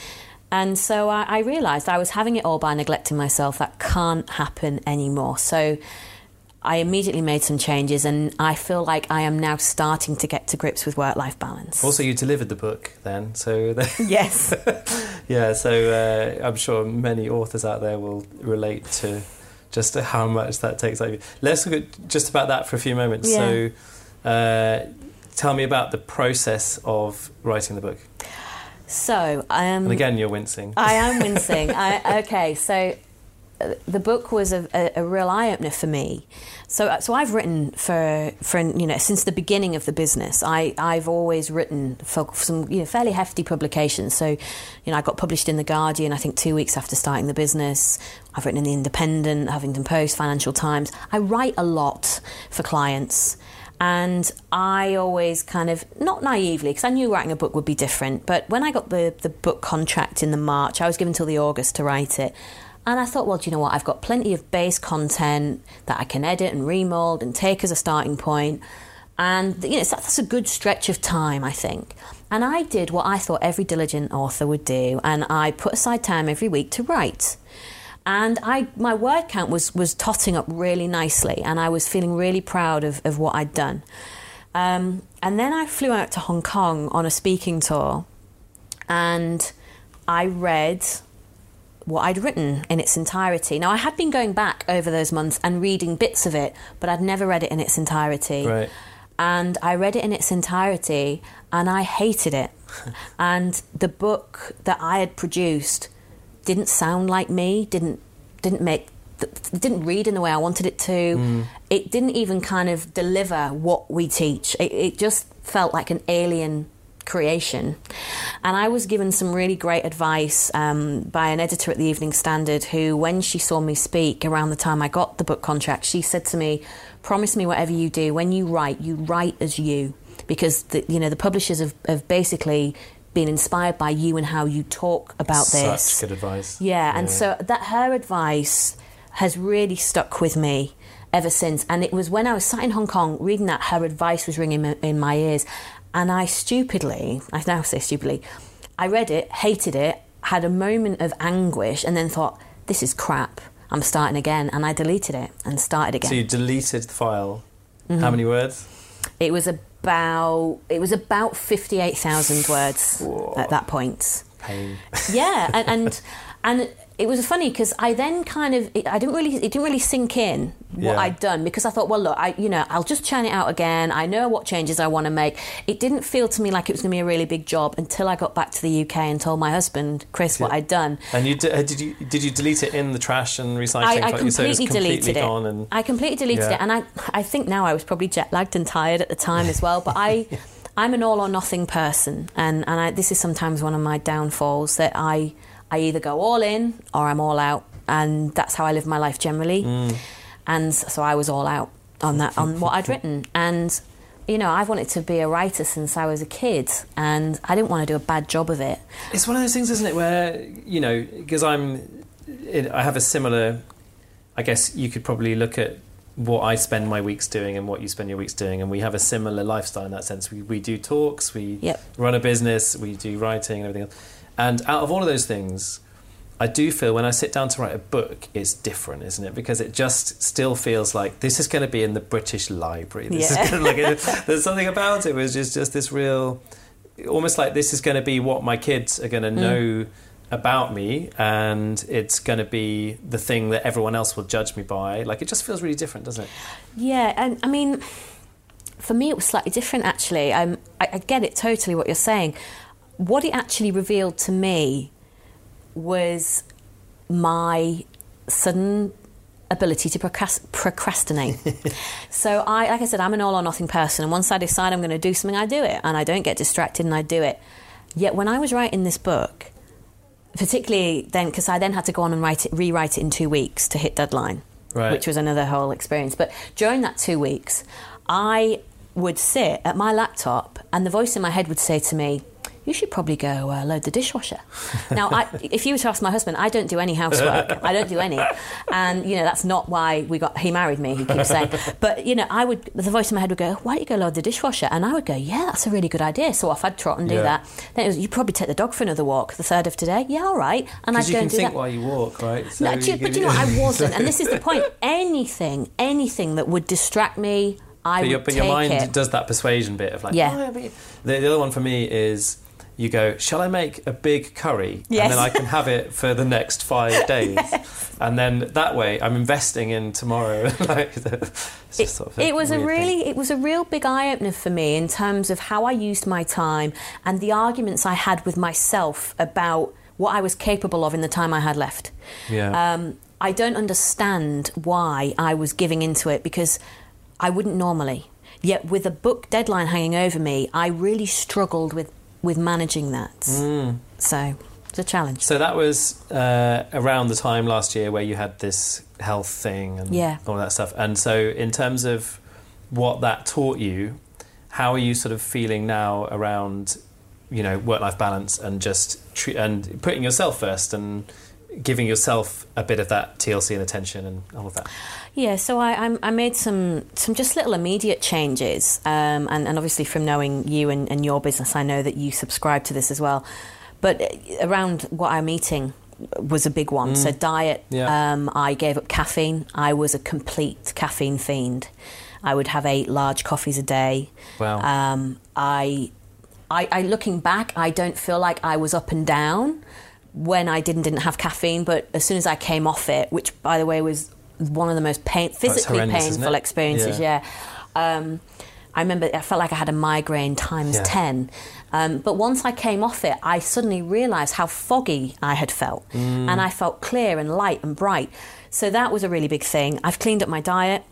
And so I, I realised I was having it all by neglecting myself. That can't happen anymore. So I immediately made some changes, and I feel like I am now starting to get to grips with work life balance. Also, you delivered the book then, so *laughs* yes. yeah. So uh, I'm sure many authors out there will relate to just how much that takes. Over. Let's look at just about that for a few moments. Yeah. So, uh, tell me about the process of writing the book. So, um, And again, you're wincing. I am *laughs* wincing. I, okay, so the book was a, a, a real eye opener for me. So, uh, so I've written for for you know since the beginning of the business. I I've always written for some you know fairly hefty publications. So, you know, I got published in the Guardian. I think two weeks after starting the business. I've written in the Independent, Huffington Post, Financial Times. I write a lot for clients. And I always kind of, not naively, because I knew writing a book would be different, but when I got the, the book contract in the March, I was given till the August to write it. And I thought, well, do you know what? I've got plenty of base content that I can edit and remold and take as a starting point. And, you know, that's a good stretch of time, I think. And I did what I thought every diligent author would do, and I put aside time every week to write and I my word count was was totting up really nicely, and I was feeling really proud of, of what I'd done. Um, and then I flew out to Hong Kong on a speaking tour, and I read what I'd written mm. in its entirety. Now I had been going back over those months and reading bits of it, but I'd never read it in its entirety. Right. And I read it in its entirety, and I hated it. *laughs* and the book that I had produced didn't sound like me, didn't didn't make didn't read in the way I wanted it to. Mm. It didn't even kind of deliver what we teach. It, it just felt like an alien creation. And I was given some really great advice um, by an editor at the Evening Standard who, when she saw me speak around the time I got the book contract, she said to me, Promise me whatever you do, when you write, you write as you. Because the, you know the publishers have, have basically been inspired by you and how you talk about this. Such good advice. Yeah, and so that her advice has really stuck with me ever since. And it was when I was sat in Hong Kong reading that, her advice was ringing in- in my ears. And I stupidly, I now say stupidly, I read it, hated it, had a moment of anguish, and then thought, this is crap. I'm starting again. And I deleted it and started again. So you deleted the file. Mm-hmm. How many words? It was about it was about fifty eight thousand words Whoa. at that point. Pain. yeah and and, *laughs* and it was funny because I then kind of it, I didn't really it didn't really sink in what Yeah. I'd done because I thought well look I you know I'll just churn it out again I know what changes I want to make it didn't feel to me like it was going to be a really big job until I got back to the UK and told my husband Chris what I'd done And you d- uh, did you did you delete it in the trash and recycling? I, I like you said, completely completely deleted it. and I completely deleted Yeah. it, and I I think now I was probably jet lagged and tired at the time as well. But I *laughs* I'm an all or nothing person, and and I, this is sometimes one of my downfalls that I I either go all in or I'm all out, and that's how I live my life generally. Mm. And so I was all out on that on what I'd written, and you know I've wanted to be a writer since I was a kid, and I didn't want to do a bad job of it. It's one of those things, isn't it, where you know, because I'm, I have a similar. I guess you could probably look at what I spend my weeks doing and what you spend your weeks doing, and we have a similar lifestyle in that sense. We we do talks, we Yep. run a business, we do writing and everything else. And out of all of those things, I do feel when I sit down to write a book, it's different, isn't it? Because it just still feels like this is going to be in the British Library. This Yeah. is like *laughs* there's something about it. It was just just this real, almost like this is going to be what my kids are going to know about me, and it's going to be the thing that everyone else will judge me by. Like it just feels really different, doesn't it? Yeah, and I mean, for me, it was slightly different actually. Um, I, I get it totally what you're saying. What it actually revealed to me was my sudden ability to procrastinate. *laughs* so I, like I said, I'm an all or nothing person, and once I decide I'm going to do something, I do it, and I don't get distracted, and I do it. Yet when I was writing this book, particularly then, because I then had to go on and write it, rewrite it in two weeks to hit deadline Right. which was another whole experience. But during that two weeks, I would sit at my laptop, and the voice in my head would say to me, you should probably go uh, load the dishwasher. now, I, *laughs* if you were to ask my husband, I don't do any housework. I don't do any. And, you know, that's not why we got, he married me, he keeps saying. *laughs* But, you know, I would, the voice in my head would go, why don't you go load the dishwasher? And I would go, yeah, that's a really good idea. So off I'd trot and do Yeah. that. Then it was, you probably take the dog for another walk, the third of today. Yeah, all right. And I'd go you can and do think that. while you walk, right? So No, do you- but you know what? I *laughs* wasn't, and this is the point. Anything, anything that would distract me, I but would your, but your mind it. does that persuasion bit of like, Yeah. "Oh, The, the other one for me is you go, shall I make a big curry? Yes. And then I can have it for the next five *laughs* days. And then that way I'm investing in tomorrow. *laughs* like, *laughs* it's It, sort of it was a weird thing. really, it was a real big eye opener for me in terms of how I used my time and the arguments I had with myself about what I was capable of in the time I had left. Yeah. Um, I don't understand why I was giving into it because I wouldn't normally. Yet with a book deadline hanging over me, I really struggled with, with managing that. Mm. So it's a challenge. So that was uh, around the time last year where you had this health thing and Yeah. all that stuff. And so, in terms of what that taught you, how are you sort of feeling now around, you know, work-life balance and just tre- and putting yourself first and giving yourself a bit of that TLC and attention and all of that? Yeah, so I, I'm- I made some, some just little immediate changes, um, and, and obviously from knowing you and, and your business, I know that you subscribe to this as well. But uh, around what I'm eating was a big one. So diet, Yeah. um, I gave up caffeine. I was a complete caffeine fiend. I would have eight large coffees a day. Wow. Um, I, I, I, looking back, I don't feel like I was up and down when I didn't didn't have caffeine. But as soon as I came off it, which by the way was one of the most pain, physically painful experiences, Yeah. yeah. Um, I remember I felt like I had a migraine times Yeah. 10. Um, but once I came off it, I suddenly realised how foggy I had felt. Mm. And I felt clear and light and bright. So that was a really big thing. I've cleaned up my diet.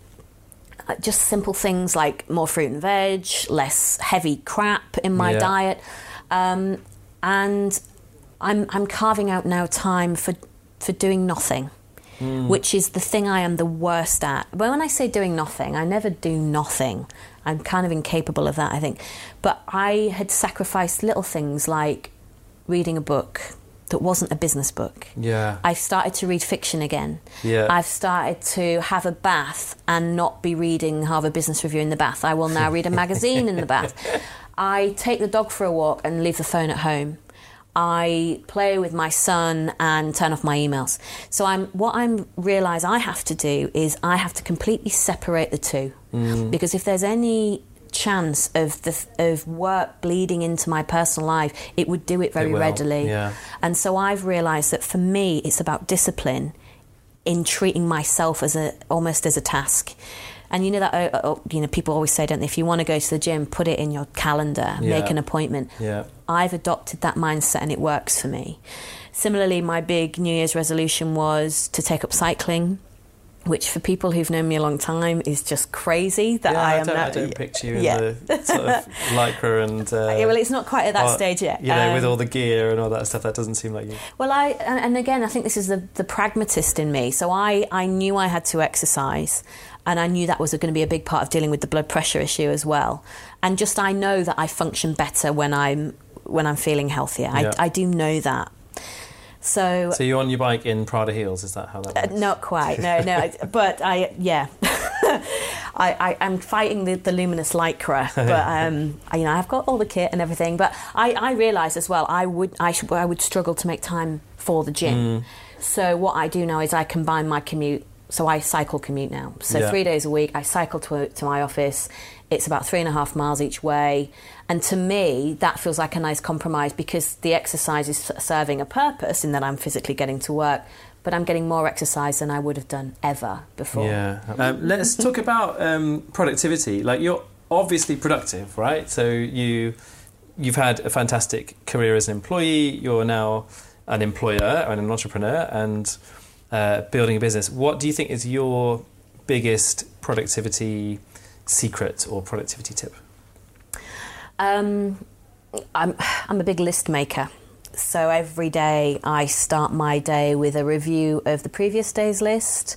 Uh, Just simple things like more fruit and veg, less heavy crap in my Yeah. diet. Um, and I'm, I'm carving out now time for, for doing nothing hmm. which is the thing I am the worst at. When I say doing nothing, I never do nothing. I'm kind of incapable of that, I think. But I had sacrificed little things like reading a book that wasn't a business book. Yeah. I've started to read fiction again. Yeah. I've started to have a bath and not be reading Harvard Business Review in the bath. I will now read a magazine in the bath. *laughs* I take the dog for a walk and leave the phone at home. I play with my son and turn off my emails. So I'm what I'm realize I have to do is I have to completely separate the two. Mm. Because if there's any chance of the of work bleeding into my personal life, it would do it very will, readily. yeah. And so I've realized that for me it's about discipline in treating myself as a almost as a task. And you know that uh, uh, you know people always say, don't they? If you want to go to the gym, put it in your calendar, make an appointment. Yeah. I've adopted that mindset and it works for me. Similarly, my big New Year's resolution was to take up cycling, which for people who've known me a long time is just crazy that yeah, I I, am don't, now. I don't picture you in the sort of *laughs* lycra and. Uh, Yeah, well, it's not quite at that uh, stage yet. You know, with Um, all the gear and all that stuff, that doesn't seem like you. Well, I and, and again, I think this is the, the pragmatist in me. So I, I knew I had to exercise, and I knew that was going to be a big part of dealing with the blood pressure issue as well. And just I know that I function better when I'm when I'm feeling healthier. Yeah. I, I do know that. So, So you're on your bike in Prada heels? Is that how that uh, works? not quite, no, no. *laughs* but I, yeah. *laughs* I, I, I'm fighting the, the luminous lycra, *laughs* but um, I, you know I've got all the kit and everything. But I, I realise as well I would I, sh- I would struggle to make time for the gym. Mm. So what I do now is I combine my commute. So I cycle commute now. So Yeah. three days a week I cycle to to my office. It's about three and a half miles each way, and to me that feels like a nice compromise because the exercise is serving a purpose in that I'm physically getting to work, but I'm getting more exercise than I would have done ever before. Yeah. Um, let's talk about um, productivity. Like you're obviously productive, right? So you you've had a fantastic career as an employee. You're now an employer and an entrepreneur and uh, building a business. What do you think is your biggest productivity secret or productivity tip? Um, I'm, I'm a big list maker. So every day I start my day with a review of the previous day's list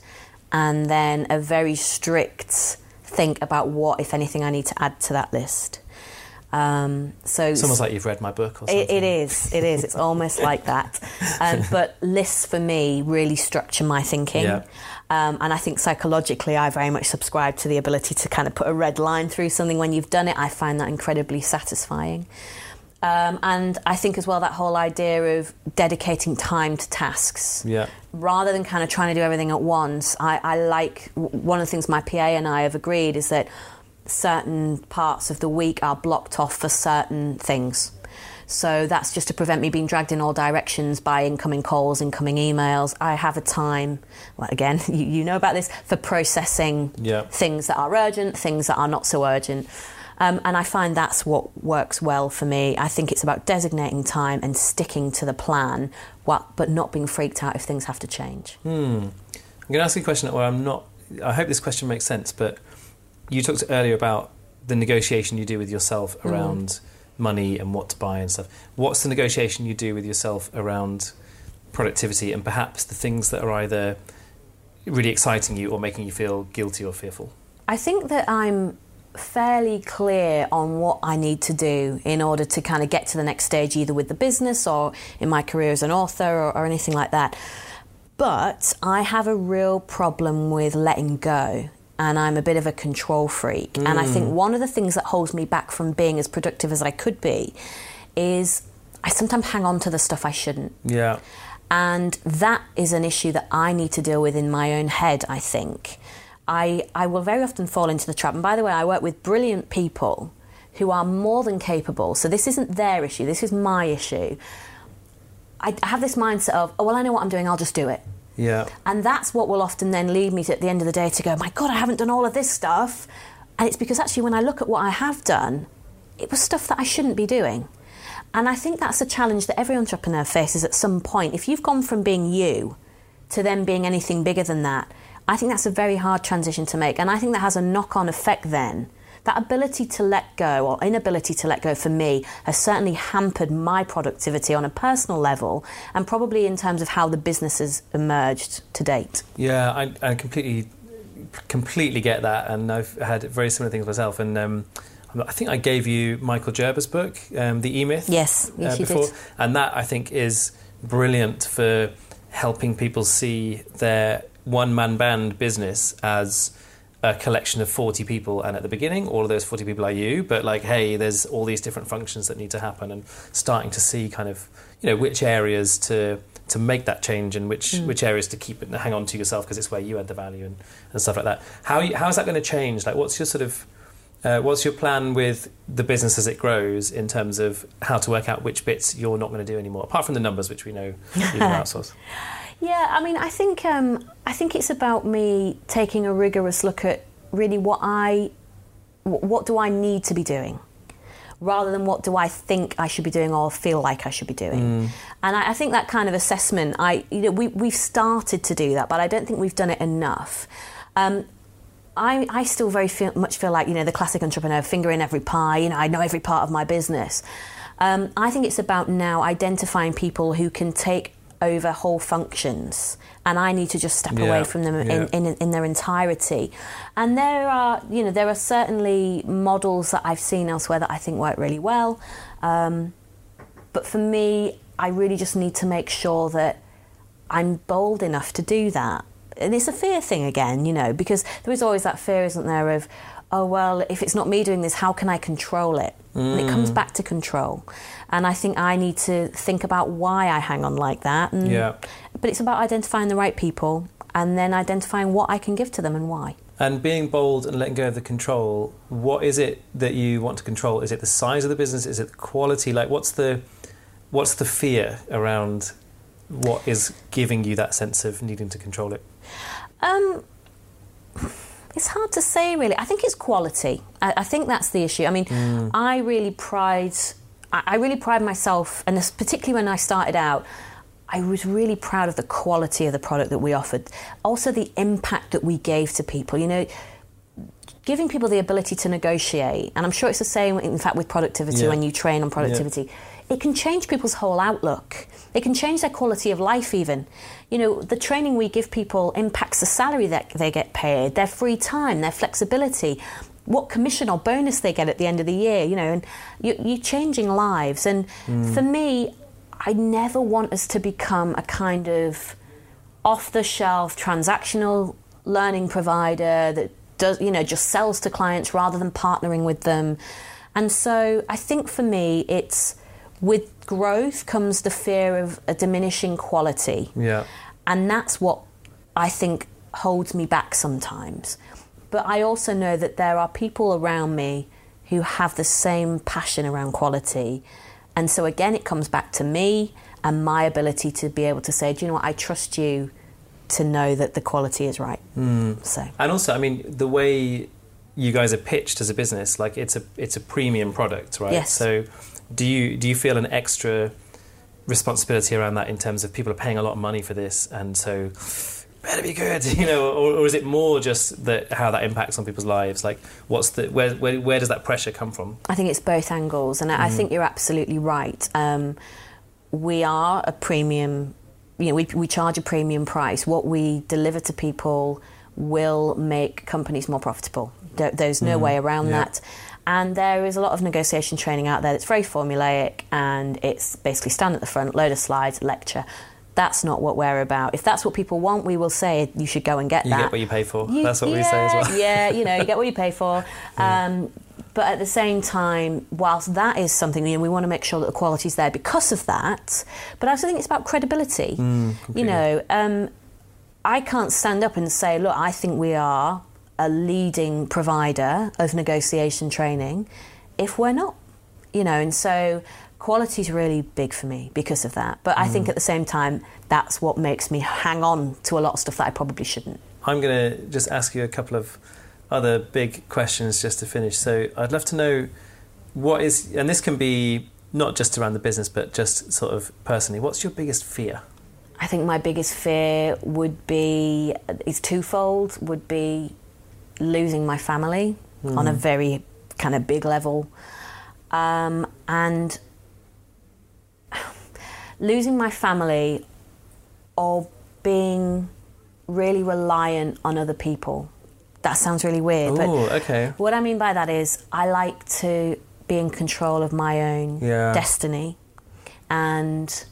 and then a very strict think about what, if anything, I need to add to that list. Um, so It's almost like you've read my book or something. it, it is. It is. It's almost like that. Um, *laughs* but lists for me really structure my thinking. Yeah. Um, and I think psychologically, I very much subscribe to the ability to kind of put a red line through something when you've done it. I find that incredibly satisfying. Um, and I think as well that whole idea of dedicating time to tasks Yeah. rather than kind of trying to do everything at once, I, I like one of the things my PA and I have agreed is that certain parts of the week are blocked off for certain things. So that's just to prevent me being dragged in all directions by incoming calls, incoming emails. I have a time, well, again, *laughs* you, you know about this, for processing Yeah. things that are urgent, things that are not so urgent. Um, and I find that's what works well for me. I think it's about designating time and sticking to the plan, what, but not being freaked out if things have to change. I'm going to ask you a question that where I'm not. I hope this question makes sense, but you talked earlier about the negotiation you do with yourself mm. around money and what to buy and stuff. What's the negotiation you do with yourself around productivity and perhaps the things that are either really exciting you or making you feel guilty or fearful? I think that I'm fairly clear on what I need to do in order to kind of get to the next stage, either with the business or in my career as an author or, or anything like that. But I have a real problem with letting go. And I'm a bit of a control freak. And I think mm. one of the things that holds me back from being as productive as I could be is I sometimes hang on to the stuff I shouldn't. Yeah. And that is an issue that I need to deal with in my own head, I think. I, I will very often fall into the trap. And by the way, I work with brilliant people who are more than capable. So this isn't their issue, this is my issue. I I have this mindset of, oh, well, I know what I'm doing, I'll just do it. Yeah. And that's what will often then lead me to, at the end of the day to go, my God, I haven't done all of this stuff. And it's because actually, when I look at what I have done, it was stuff that I shouldn't be doing. And I think that's a challenge that every entrepreneur faces at some point. If you've gone from being you to then being anything bigger than that, I think that's a very hard transition to make. And I think that has a knock on effect then. That ability to let go or inability to let go for me has certainly hampered my productivity on a personal level and probably in terms of how the business has emerged to date. Yeah, I, I completely, completely get that, and I've had very similar things myself. And um, I think I gave you Michael Gerber's book, um, The E Myth. Yes, yes, you did. and that I think is brilliant for helping people see their one-man band business as a collection of 40 people and at the beginning all of those 40 people are you but like hey there's all these different functions that need to happen and starting to see kind of you know which areas to to make that change and which which areas to keep it and hang on to yourself because it's where you add the value and, and stuff like that. How you, how is that going to change? Like what's your sort of uh, what's your plan with the business as it grows in terms of how to work out which bits you're not going to do anymore apart from the numbers which we know you can *laughs* outsource Yeah, I mean, I think um, I think it's about me taking a rigorous look at really what I what do I need to be doing, rather than what do I think I should be doing or feel like I should be doing. And I, I think that kind of assessment, I you know, we we've started to do that, but I don't think we've done it enough. Um, I, I still very feel, much feel like you know the classic entrepreneur, finger in every pie. You know, I know every part of my business. Um, I think it's about now identifying people who can take over whole functions, and I need to just step Yeah, away from them in, in, in their entirety. And there are, you know, there are certainly models that I've seen elsewhere that I think work really well. Um, but for me, I really just need to make sure that I'm bold enough to do that. And it's a fear thing again, you know, because there is always that fear, isn't there, of, oh, well, if it's not me doing this, how can I control it? And it comes back to control. And I think I need to think about why I hang on like that. And, Yeah. But it's about identifying the right people and then identifying what I can give to them and why. And being bold and letting go of the control, what is it that you want to control? Is it the size of the business? Is it the quality? Like, what's the what's the fear around what is giving you that sense of needing to control it? Um, it's hard to say, really. I think it's quality. I, I think that's the issue. I mean, mm. I really pride, I, I really pride myself, and this, particularly when I started out, I was really proud of the quality of the product that we offered. Also, the impact that we gave to people. You know, giving people the ability to negotiate, and I'm sure it's the same, in fact, with productivity Yeah. when you train on productivity. It can change people's whole outlook. It can change their quality of life, even. You know, the training we give people impacts the salary that they get paid, their free time, their flexibility. what commission or bonus they get at the end of the year, you know, and you, you're changing lives. And hmm. for me, I never want us to become a kind of off the shelf transactional learning provider that does, you know, just sells to clients rather than partnering with them. And so I think for me, it's with growth comes the fear of a diminishing quality. Yeah. And that's what I think holds me back sometimes. But I also know that there are people around me who have the same passion around quality. And so again, it comes back to me and my ability to be able to say, do you know what, I trust you to know that the quality is right. Hmm. So And also, I mean, the way you guys are pitched as a business, like it's a it's a premium product, right? Yes. So, do you do you feel an extra responsibility around that in terms of people are paying a lot of money for this, and so better be good, *laughs* you know, or, or is it more just that how that impacts on people's lives? Like, what's the where where, where does that pressure come from? I think it's both angles, and I I think you're absolutely right. Um, we are a premium, you know, we, we charge a premium price. What we deliver to people will make companies more profitable. There, there's no way around Yeah. that. And there is a lot of negotiation training out there that's very formulaic, and it's basically stand at the front, load of slides, lecture. That's not what we're about. If that's what people want, we will say you should go and get You that. get what you pay for. You- That's what we yeah, say as well. Yeah, you know, you get what you pay for. *laughs* Um, but at the same time, whilst that is something, you know, we want to make sure that the quality is there because of that. But I also think it's about credibility. you know, um, I can't stand up and say, look, I think we are a leading provider of negotiation training if we're not. You know, and so quality is really big for me because of that. But I think mm. at the same time, that's what makes me hang on to a lot of stuff that I probably shouldn't. I'm going to just ask you a couple of other big questions just to finish. So I'd love to know what is, and this can be not just around the business, but just sort of personally. What's your biggest fear? I think my biggest fear would be is twofold. Would be losing my family on a very kind of big level, um, and losing my family or being really reliant on other people. That sounds really weird, but Oh, okay. what I mean by that is I like to be in control of my own Yeah. destiny. And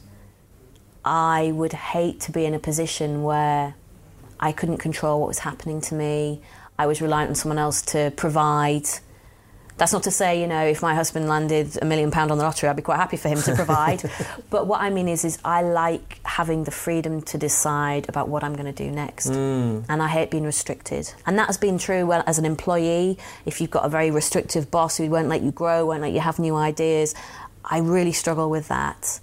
I would hate to be in a position where I couldn't control what was happening to me. I was reliant on someone else to provide. That's not to say, you know, if my husband landed a million pound on the lottery, I'd be quite happy for him to *laughs* provide. but what I mean is, is I like having the freedom to decide about what I'm going to do next, and I hate being restricted. And that has been true well, as an employee. If you've got a very restrictive boss who won't let you grow, won't let you have new ideas, I really struggle with that.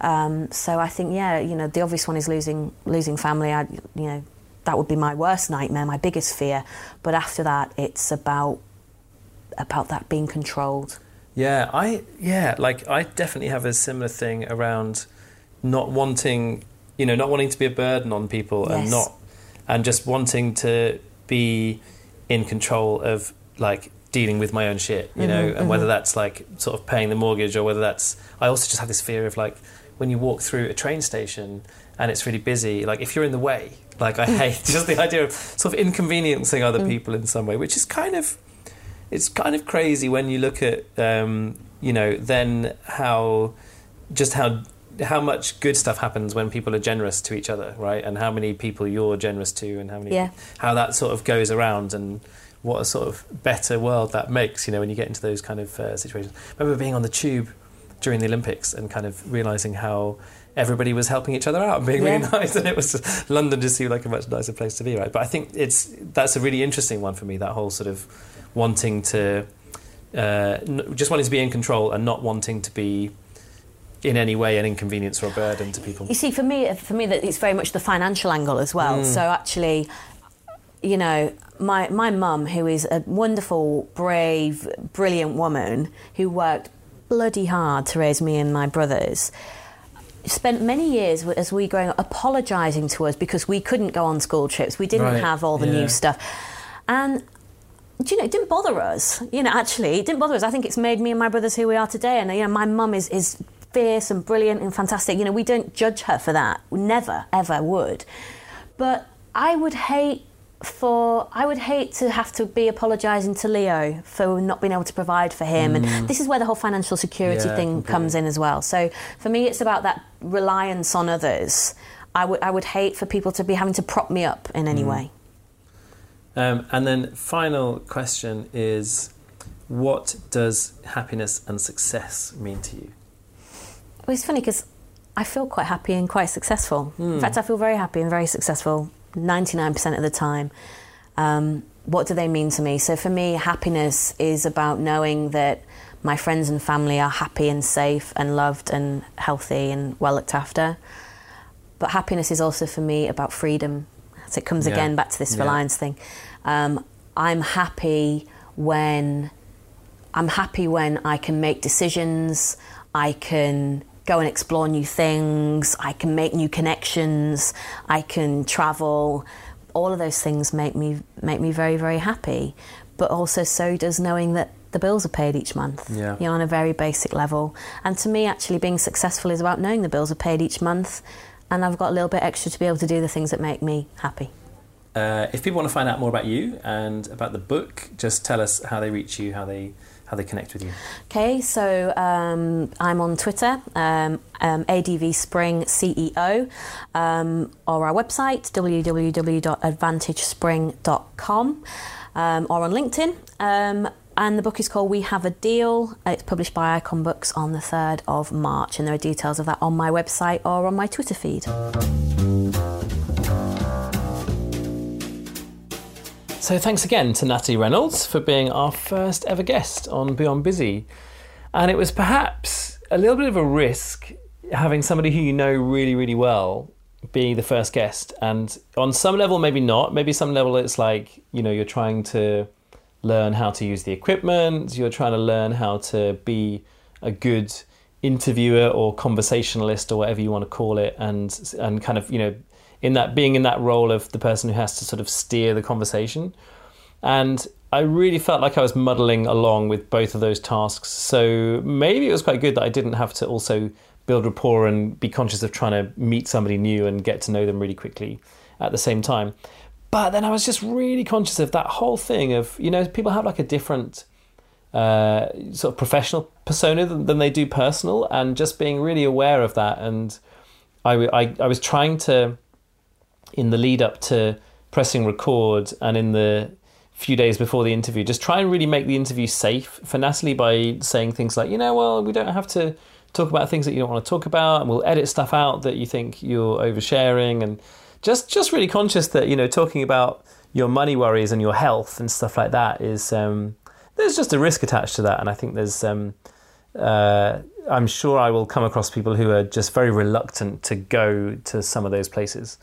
Um, so I think, yeah, you know, the obvious one is losing losing family. I, you know, that would be my worst nightmare, my biggest fear. But after that, it's about about that being controlled. Yeah, I yeah, like I definitely have a similar thing around not wanting, you know, not wanting to be a burden on people and not and just wanting to be in control of like dealing with my own shit, you know, mm-hmm, and whether mm-hmm. that's like sort of paying the mortgage or whether that's I also just have this fear of like when you walk through a train station and it's really busy, like if you're in the way, like I hate *laughs* just the idea of sort of inconveniencing other people in some way, which is kind of it's kind of crazy when you look at um, you know then how just how how much good stuff happens when people are generous to each other right? And how many people you're generous to and how many Yeah. how that sort of goes around and what a sort of better world that makes you know when you get into those kind of uh, situations. I remember being on the tube during the Olympics and kind of realizing how everybody was helping each other out and being really nice *laughs* and it was just, London just seemed like a much nicer place to be right but I think it's that's a really interesting one for me that whole sort of wanting to uh, just wanting to be in control and not wanting to be in any way an inconvenience or a burden to people. You see, for me, for me, that it's very much the financial angle as well. So actually, you know, my my mum, who is a wonderful, brave, brilliant woman who worked bloody hard to raise me and my brothers. Spent many years as we growing up apologising to us because we couldn't go on school trips. We didn't Right, have all the yeah. new stuff, and do you know, it didn't bother us. You know, actually, it didn't bother us. I think it's made me and my brothers who we are today. And, uh, you know, my mum is, is fierce and brilliant and fantastic. You know, we don't judge her for that. We never, ever would. But I would hate for I would hate to have to be apologising to Leo for not being able to provide for him, and mm. this is where the whole financial security Yeah, thing completely. comes in as well. So for me, it's about that reliance on others. I would I would hate for people to be having to prop me up in any mm. way. Um, and then, final question is what does happiness and success mean to you? Well, it's funny because I feel quite happy and quite successful. In hmm. fact, I feel very happy and very successful 99% of the time. Um, what do they mean to me? So, for me, happiness is about knowing that my friends and family are happy and safe and loved and healthy and well looked after. But happiness is also for me about freedom. So, it comes Yeah. again back to this Yeah. reliance thing. Um, I'm happy when I'm happy when I can make decisions, I can go and explore new things, I can make new connections, I can travel. All of those things make me make me very very happy. But also so does knowing that the bills are paid each month. Yeah. You know, on a very basic level. And to me actually being successful is about knowing the bills are paid each month and I've got a little bit extra to be able to do the things that make me happy. Uh, if people want to find out more about you and about the book, just tell us how they reach you, how they how they connect with you. Okay, so um, I'm on Twitter, um, um, ADV Spring CEO, um, or our website, www.advantagespring.com, um, or on LinkedIn. Um, and the book is called We Have a Deal. It's published by Icon Books on the 3rd of March, and there are details of that on my website or on my Twitter feed. So thanks again to Natalie Reynolds for being our first ever guest on Beyond Busy. And it was perhaps a little bit of a risk having somebody who you know really, really well being the first guest. And on some level, maybe not. Maybe some level it's like, you know, you're trying to learn how to use the equipment, you're trying to learn how to be a good interviewer or conversationalist or whatever you want to call it and and kind of, you know, in that being in that role of the person who has to sort of steer the conversation. And I really felt like I was muddling along with both of those tasks. So maybe it was quite good that I didn't have to also build rapport and be conscious of trying to meet somebody new and get to know them really quickly at the same time. But then I was just really conscious of that whole thing of, you know, people have like a different uh, sort of professional persona than, than they do personal, and just being really aware of that. And I, I, I was trying to in the lead up to pressing record and in the few days before the interview, just try and really make the interview safe for Natalie by saying things like, you know, well, we don't have to talk about things that you don't want to talk about, and we'll edit stuff out that you think you're oversharing, and just just really conscious that you know talking about your money worries and your health and stuff like that is um, there's just a risk attached to that, and I think there's um, uh, I'm sure I will come across people who are just very reluctant to go to some of those places.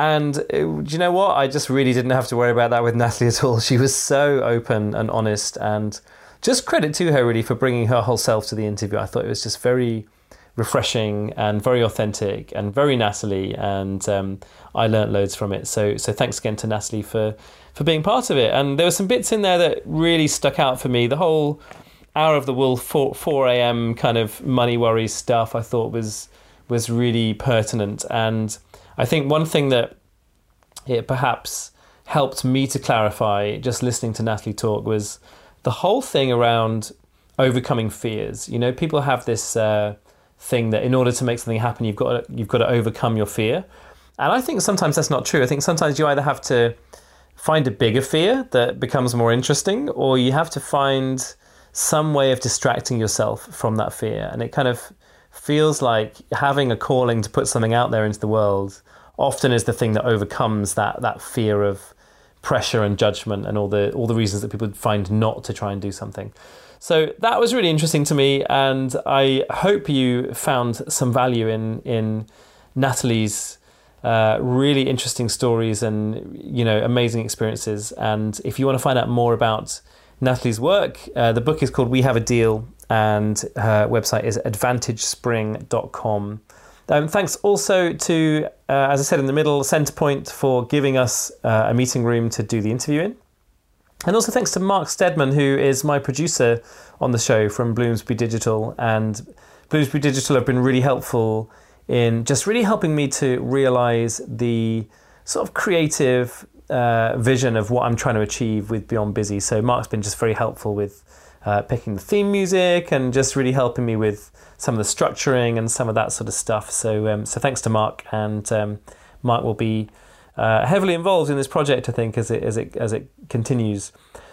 And uh, do you know what? I just really didn't have to worry about that with Natalie at all. She was so open and honest, and just credit to her really for bringing her whole self to the interview. I thought it was just very refreshing and very authentic and very Natalie, and um, I learnt loads from it. So, so thanks again to Natalie for for being part of it. And there were some bits in there that really stuck out for me. The whole hour of the wolf 4, 4 a.m. kind of money worries stuff I thought was was really pertinent and I think one thing that it perhaps helped me to clarify just listening to Natalie talk was the whole thing around overcoming fears. You know people have this uh, thing that in order to make something happen you've got to, you've got to overcome your fear. And I think sometimes that's not true. I think sometimes you either have to find a bigger fear that becomes more interesting or you have to find some way of distracting yourself from that fear. And it kind of feels like having a calling to put something out there into the world often is the thing that overcomes that that fear of pressure and judgment and all the all the reasons that people find not to try and do something. So that was really interesting to me, and I hope you found some value in in Natalie's uh, really interesting stories and you know amazing experiences. And if you want to find out more about Natalie's work, uh, the book is called We Have a Deal, and her website is advantagespring.com. Um, thanks also to, uh, as I said in the middle, Centrepoint for giving us uh, a meeting room to do the interview in. And also thanks to Mark Stedman, who is my producer on the show from Bloomsbury Digital. And Bloomsbury Digital have been really helpful in just really helping me to realize the sort of creative uh, vision of what I'm trying to achieve with Beyond Busy. So Mark's been just very helpful with uh, picking the theme music and just really helping me with some of the structuring and some of that sort of stuff. So um, so thanks to Mark, and um, Mark will be uh, heavily involved in this project, I think, as it as it as it continues.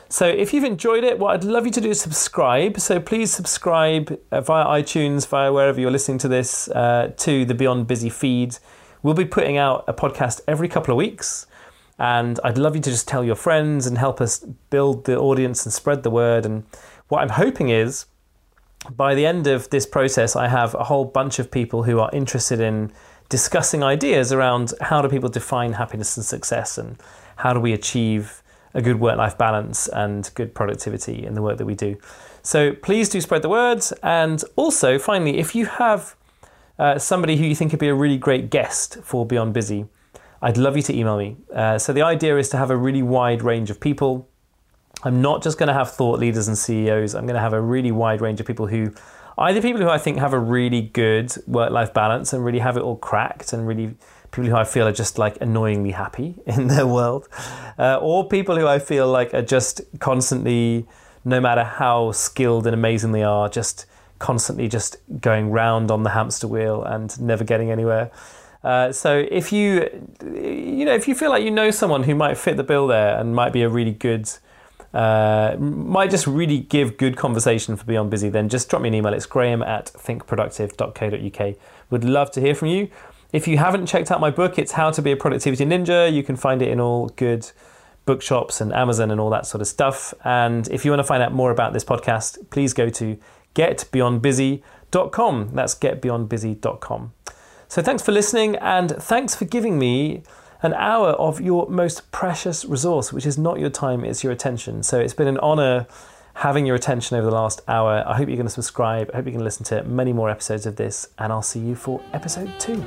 So if you've enjoyed it, what I'd love you to do is subscribe. So please subscribe uh, via iTunes, via wherever you're listening to this, uh, to the Beyond Busy feed. We'll be putting out a podcast every couple of weeks. And I'd love you to just tell your friends and help us build the audience and spread the word. And what I'm hoping is by the end of this process, I have a whole bunch of people who are interested in discussing ideas around how do people define happiness and success and how do we achieve a good work life balance and good productivity in the work that we do. So please do spread the word. And also, finally, if you have uh, somebody who you think could be a really great guest for Beyond Busy, I'd love you to email me. Uh, so the idea is to have a really wide range of people. I'm not just going to have thought leaders and CEOs, I'm going to have a really wide range of people who either people who I think have a really good work life balance and really have it all cracked and really people who I feel are just like annoyingly happy *laughs* in their world, uh, or people who I feel like are just constantly, no matter how skilled and amazing they are, just constantly just going round on the hamster wheel and never getting anywhere. Uh, so if you, you know, if you feel like you know someone who might fit the bill there and might be a really good, uh, might just really give good conversation for Beyond Busy, then just drop me an email. It's graham at thinkproductive.co.uk. Would love to hear from you. If you haven't checked out my book, it's How to Be a Productivity Ninja. You can find it in all good bookshops and Amazon and all that sort of stuff. And if you want to find out more about this podcast, please go to getbeyondbusy.com. That's getbeyondbusy.com. So thanks for listening and thanks for giving me an hour of your most precious resource, which is not your time, it's your attention. So it's been an honor having your attention over the last hour. I hope you're going to subscribe. I hope you can listen to many more episodes of this, and I'll see you for episode two.